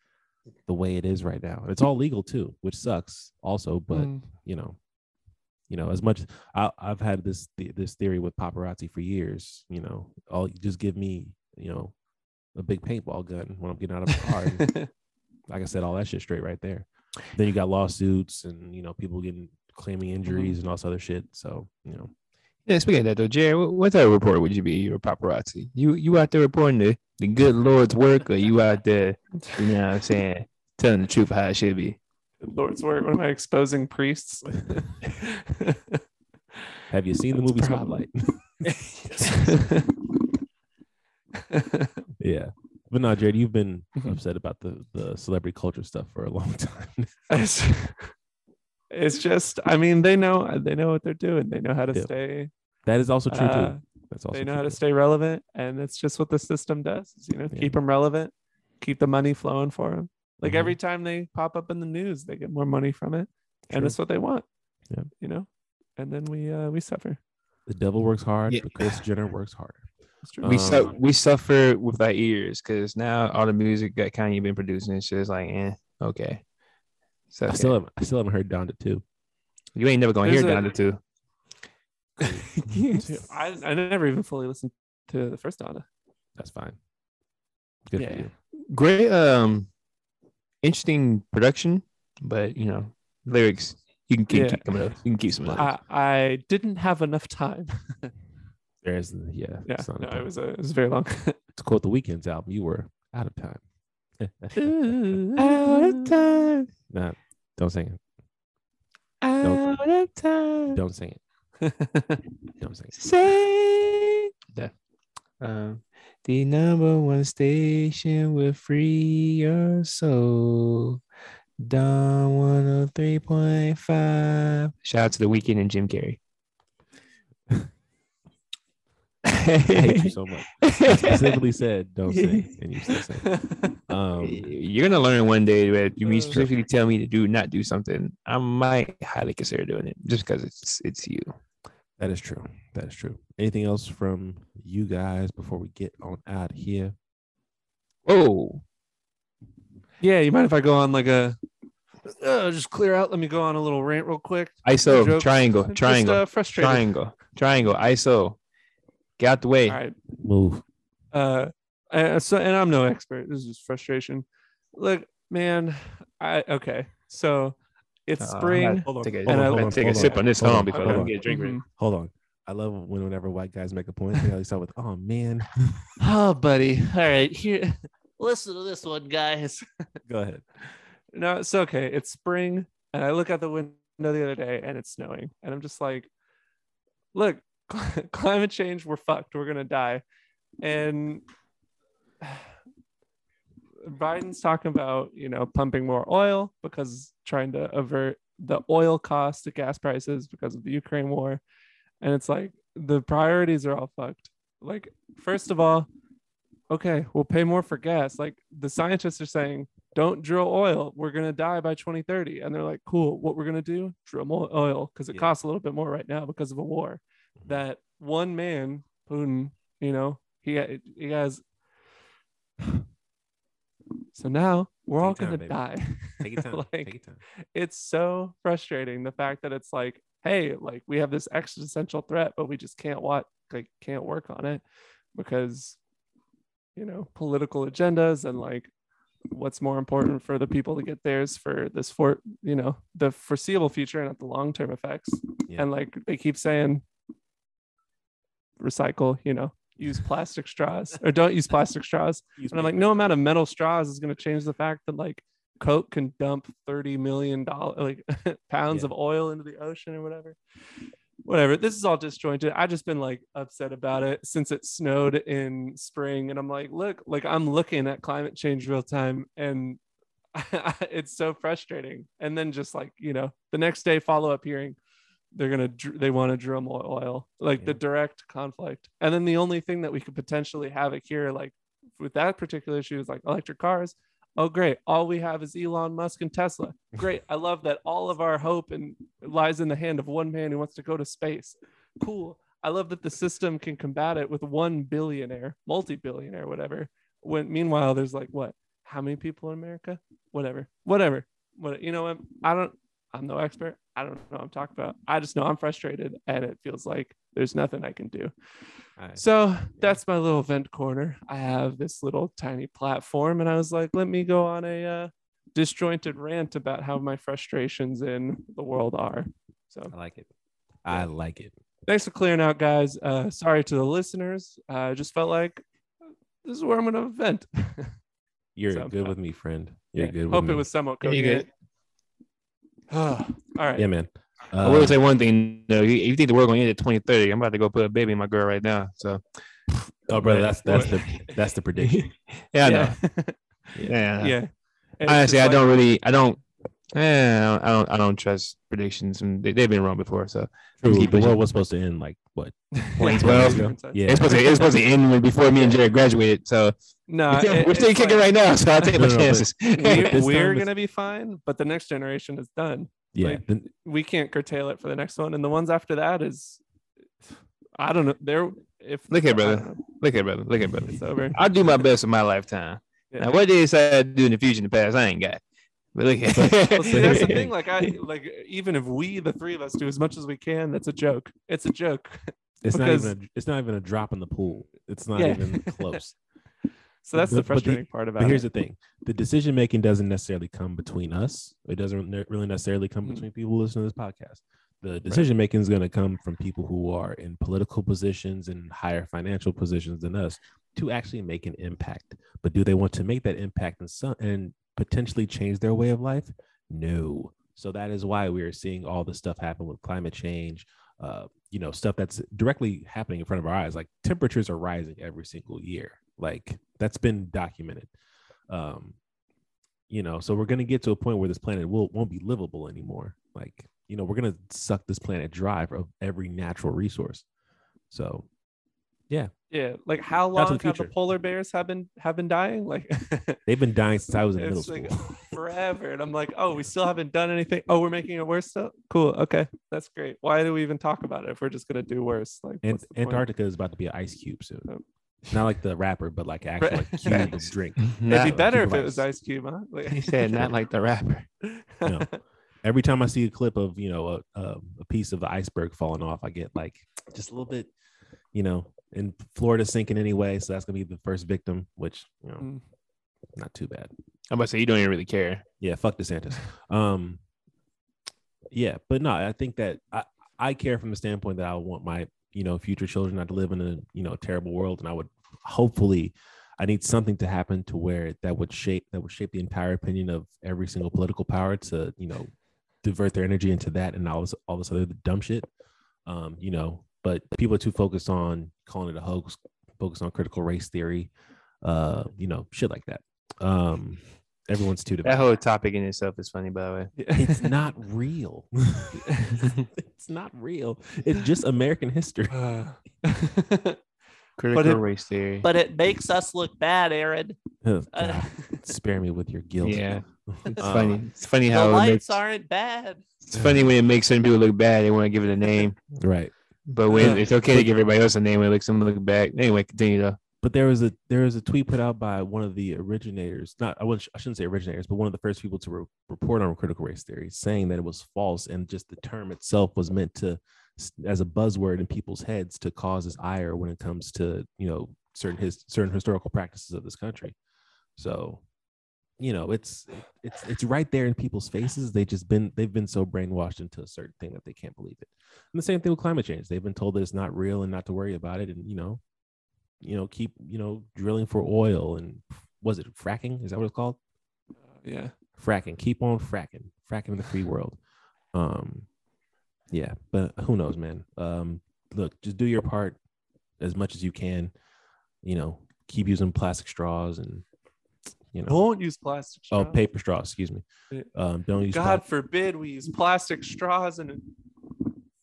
the way it is right now. It's all legal too, which sucks also, but Mm. you know, you know, as much I, I've had this th- this theory with paparazzi for years. You know, all just give me, you know, a big paintball gun when I'm getting out of the car. and, like I said, all that shit straight right there. Then you got lawsuits and you know people getting claiming mm-hmm. injuries and all this other shit. So you know, Yeah, speaking of that though, Jerry, what, what type of reporter would you be? You're a paparazzi. You you out there reporting the, the good Lord's work, or you out there, you know what I'm saying, telling the truth how it should be. Lord's work. What am I exposing priests? Have you seen the movie That's a problem. Spotlight? yeah. But no, Jared, you've been Mhm. upset about the the celebrity culture stuff for a long time. it's, it's just, I mean, they know they know what they're doing. They know how to Yeah. stay. that is also true uh, too. That's also they know true how to too. stay relevant, and it's just what the system does. is, You know, Yeah. keep them relevant, keep the money flowing for them. Like Mhm. every time they pop up in the news, they get more money from it, and True. it's what they want. Yeah. you know, and then we uh we suffer. The devil works hard, Yeah. but Kris Jenner works harder. It's true. We su- Um, we suffer with our ears because now all the music that Kanye been producing is just like, eh, okay. So I still haven't, I still haven't heard Donda two. you ain't never gonna There's hear a- Donda two. I I never even fully listened to the first Donda. That's fine. Good Yeah. for you. Great, um, interesting production, but you know, lyrics you can keep, Yeah. keep coming up. You can keep some. lyrics. I I didn't have enough time. There's yeah. yeah, it's not no, it was a, it was very long. to quote the Weeknd's album, you were out of time. Out of time, nah, don't sing it. out of time. Dawn't sing it. Don't sing it. Say that. Um, the number one station will free your soul. Don 103.5. Shout out to the Weeknd and Jim Carrey. I hate you so much. I specifically said don't sing, and you still sing. Um, You're gonna learn one day that you Uh, specifically tell me to do not do something. I might highly consider doing it just because it's it's you. that is true. That is true. Anything else from you guys before we get on out here? Oh, yeah, you mind if I go on like a uh, just clear out? Let me go on a little rant real quick. ISO Joke. triangle Just, triangle uh, frustrated. triangle triangle ISO. Get out the way. All right. Move. uh and so and i'm no expert this is just frustration look man i okay so it's Uh, spring Hold on, Take a, hold on, I'm hold on, take a hold sip on, on this hold home on, before hold I on. get a drink ready. Mhm. Hold on. I love when whenever white guys make a point, they always start with, "Oh man." oh buddy all right here listen to this one guys Go ahead. no it's okay it's spring and i look out the window the other day and it's snowing and i'm just like look climate change we're fucked. We're gonna die. And biden's talking about you know pumping more oil because trying to avert the oil cost to gas prices because of the ukraine war. And it's like the priorities are all fucked. Like first of all okay we'll pay more for gas. Like the scientists are saying don't drill oil. We're going to die by 2030 and they're like cool. What we're going to do? Drill more oil because it Yeah. costs a little bit more right now because of a war that one man putin you know he he has so now we're all Take your gonna die Take your time. like Take your time. it's so frustrating the fact that it's like hey like we have this existential threat but we just can't what like can't work on it because you know political agendas and like what's more important for the people to get theirs for this for you know the foreseeable future and not the long-term effects Yeah. and like they keep saying recycle you know use plastic straws or don't use plastic straws Use and I'm like, no amount of metal straws is going to change the fact that like Coke can dump thirty million dollar like pounds Yeah. of oil into the ocean or whatever. Whatever. This is all disjointed. I just been like upset about it since it snowed in spring, and I'm like, look, like I'm looking at climate change real time, and it's so frustrating. And then just like you know, the next day follow up hearing they're gonna they want to drill more oil, like the direct conflict. And then the only thing that we could potentially have it here, like with that particular issue, is like electric cars. Oh, great! All we have is Elon Musk and Tesla. Great! I love that all of our hope and lies in the hand of one man who wants to go to space. Cool. I love that the system can combat it with one billionaire, multi-billionaire, whatever. When meanwhile, there's like what? How many people in America? Whatever. Whatever. What you know? what? I don't. I'm no expert. I don't know what I'm talking about. I just know I'm frustrated, and it feels like there's nothing I can do. Alright. So that's my little vent corner. I have this little tiny platform, and I was like, let me go on a uh, disjointed rant about how my frustrations in the world are. So I like it. I like it. thanks for clearing out, guys. Uh, sorry to the listeners. I just felt like this is where I'm going to vent. You're So- good with me, friend. You're Yeah. good. with me. Hope me. it was somewhat Yeah, coherent. All right. Yeah, man. I will Uh, say one thing though. You, you think the world gonna end at 2030? I'm about to go put a baby in my girl right now. So oh, brother, that's that's the that's the prediction. yeah, I know. yeah. Yeah, yeah. It's Honestly, I don't really, I don't, eh, I don't, I don't, trust predictions, and they, they've been wrong before. So True, keep the world was supposed to end like what? Yeah, 2012? Yeah. it's supposed to, it's supposed to end when- before me and Jared graduated. So No, we're still, it- we're still kicking like- right now. So I'll take No, my no, chances. This We're, we're gonna be fine, but the next generation is done. Yeah, Like- then- We can't curtail it for the next one, and the ones after that is, I don't know. They're if Look here, brother. look at brother, look at brother. It's over. I'll do my best in my lifetime. Yeah. Now, what they decide to do in the future, in the past, I ain't got. But look at. Well, see, that's the thing. Like I like even if we, the three of us, do as much as we can, that's a joke. It's a joke. it's not even a, it's not even a drop in the pool. It's not Yeah. even close. So that's the But- but the- frustrating part about But here's it. the thing: the decision making doesn't necessarily come between us. It doesn't ne- really necessarily come Mhm. between people who listen to this podcast. The decision making is going to come from people who are in political positions and higher financial positions than us to actually make an impact. But do they want to make that impact and some and potentially change their way of life? No. So that is why we are seeing all this stuff happen with climate change. Uh, you know, stuff that's directly happening in front of our eyes. Like temperatures are rising every single year. Like that's been documented. Um, you know, so we're gonna get to a point where this planet will won't be livable anymore. Like, you know, we're gonna suck this planet dry of every natural resource. So Yeah, Yeah. like how long the have the polar bears have been have been dying? Like they've been dying since I was in middle it's like school. forever, and I'm like, oh, we still haven't done anything. Oh, we're making it worse still. Cool. Okay, that's great. Why do we even talk about it if we're just gonna do worse? Like And what's the point? Antarctica is about to be an ice cube soon. Not like the rapper, but like actual like, cube of Facts. drink. It'd be better if it was ice. Ice Cube, huh? Like- He said not like the rapper. No. Every time I see a clip of you know a, a, a piece of the iceberg falling off, I get like just a little bit, you know, in Florida sinking anyway. So that's gonna be the first victim, which you know, Mm. not too bad. I'm about to say you don't even really care. Yeah, fuck DeSantis. Um, yeah, but no, I think that I, I care from the standpoint that I want my you know future children not to live in a you know terrible world, and I would hopefully I need something to happen to where that would shape that would shape the entire opinion of every single political power to you know divert their energy into that and all this all this other dumb shit. Um, you know, but people are too focused on calling it a hoax, focused on critical race theory, uh, you know, shit like that. Um, everyone's too That whole topic in itself is funny, by the way. it's not real. it's not real. It's just American history. Critical it- race theory. But it makes us look bad, Aaron. Oh, Uh, spare me with your guilt. yeah, it's Uh, funny. It's funny the how it lights makes, aren't bad. it's funny when it makes certain people look bad. They want to give it a name, Right. But when it's okay to give everybody else a name when it makes them look bad. Anyway, continue though. But there was a there was a tweet put out by one of the originators. Not I, wouldn't, I shouldn't say originators, but one of the first people to re- report on critical race theory, saying that it was false and just the term itself was meant to as a buzzword in people's heads to cause this ire when it comes to you know certain his certain historical practices of this country. So, you know, it's it's it's right there in people's faces. They just been they've been so brainwashed into a certain thing that they can't believe it. And the same thing with climate change. They've been told that it's not real and not to worry about it. And you know, you know, keep you know drilling for oil and was it fracking? Is that what it's called? yeah. Fracking. Keep on fracking. Fracking in the free world. Um, yeah, but who knows, man? Um, look, just do your part as much as you can. You know, keep using plastic straws and you know, Don't use plastic oh, paper straws. Excuse me. Um, don't use. God forbid we use plastic straws and it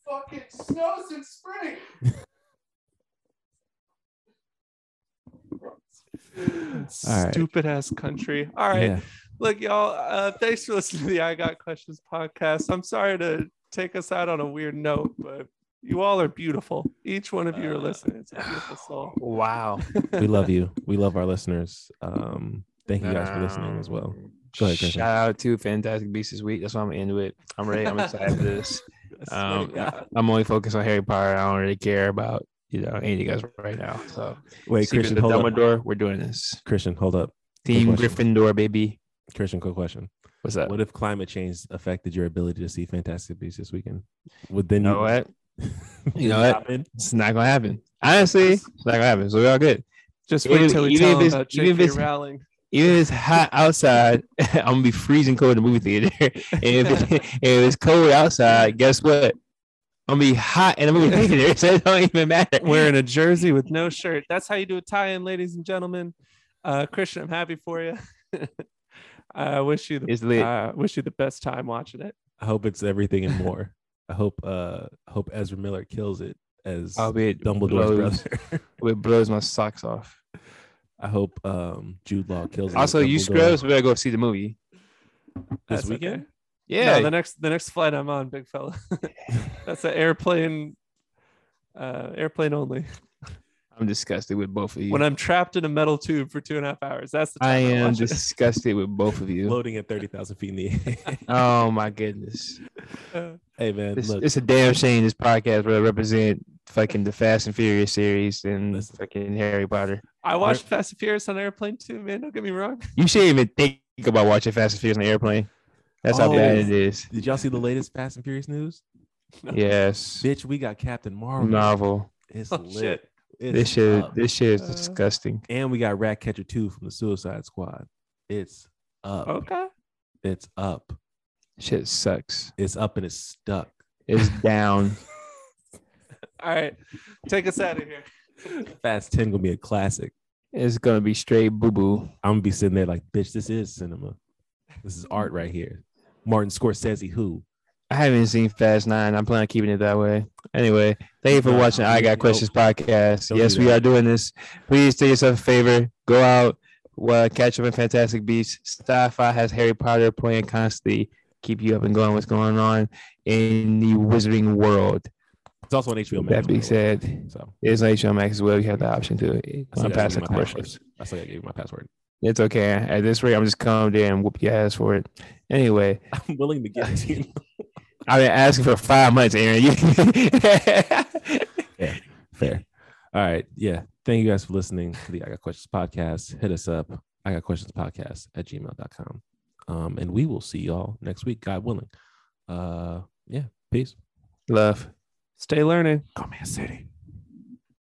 fucking snows in spring. All right. Stupid ass country. All right. Yeah. Look, y'all, uh, thanks for listening to the I Got Questions podcast. I'm sorry to take us out on a weird note, but you all are beautiful. Each one of you are listening. It's a beautiful soul. Wow. we love you. We love our listeners. Um, thank you guys for listening as well. Go ahead, Christian. Shout out to Fantastic Beasts this week. That's why I'm into it. I'm ready. I'm excited for this. Um, I'm only focused on Harry Potter. I don't really care about you know any of you guys right now. So Wait, Secrets Christian, of hold up. We're doing this. Christian, hold up. Team. Gryffindor, baby. Christian, quick question. What's up? What if climate change affected your ability to see Fantastic Beasts this weekend? Would then You know you what? You know Would what? It's not gonna happen. Honestly, it's not gonna happen. So we're all good. Just wait until we even tell if them it's- about even if J.K. it's- Rowling. Even if it's hot outside, I'm gonna be freezing cold in the movie theater. and if, it, if it's cold outside, guess what? I'm gonna be hot in the movie theater, so it don't even matter. Wearing a jersey with no shirt. That's how you do a tie-in, ladies and gentlemen. Uh, Christian, I'm happy for you. I wish you the uh, wish you the best time watching it. I hope it's everything and more. I hope uh I hope Ezra Miller kills it as I'll be Dumbledore's blows, brother. it blows my socks off. I hope um Jude Law kills Also, you Dumbledore scrubs better go see the movie. this That's okay. weekend. Yeah, No, the next the next flight I'm on, big fella. That's an airplane. Uh, airplane only. I'm disgusted with both of you. When I'm trapped in a metal tube for two and a half hours, that's the time I am watch it. disgusted with both of you. Loading at thirty thousand feet in the air. Oh my goodness. Uh, hey man, It's, look, it's a damn shame this podcast will represent fucking the Fast and Furious series and Listen. fucking Harry Potter. I watched Fast and Furious on airplane too, man. Don't get me wrong. You shouldn't even think about watching Fast and Furious on the airplane. That's how Oh. bad it is. did y'all see the latest Fast and Furious news? Yes. Bitch, we got Captain Marvel. Novel. It's Oh, lit. shit. It's This shit up. this shit is Uh, disgusting. and we got Ratcatcher 2 from the Suicide Squad. It's up. Okay. It's up. Shit sucks. It's up and it's stuck. It's down. All right. Take us out of here. Fast 10 gonna be a classic. It's gonna be straight boo boo. I'm gonna be sitting there like, bitch, this is cinema. This is art right here. Martin Scorsese, who? I haven't seen Fast Nine. I'm planning on keeping it that way. Anyway, thank you for Nah, watching I nope. Got Questions podcast. Don't yes, we are doing this. Please do yourself a favor. Go out, well, catch up in Fantastic Beasts. Syfy has Harry Potter playing constantly. Keep you up and going. What's going on in the Wizarding world? It's also on HBO Max. That being by the way. said, So it's on HBO Max as well. You have the option to I uh, still gotta pass the commercials. I still gotta you my password. It's okay. At this rate, I'm just come there and whoop your ass for it. Anyway, I'm willing to give it to you. I've been asking for five months, Aaron. Fair. Fair. All right. Yeah. Thank you guys for listening to the I Got Questions podcast. Hit us up. I got questions podcast at gmail.com. Um, and we will see y'all next week, God willing. Uh, yeah. Peace. Love. Stay learning. Come Man City.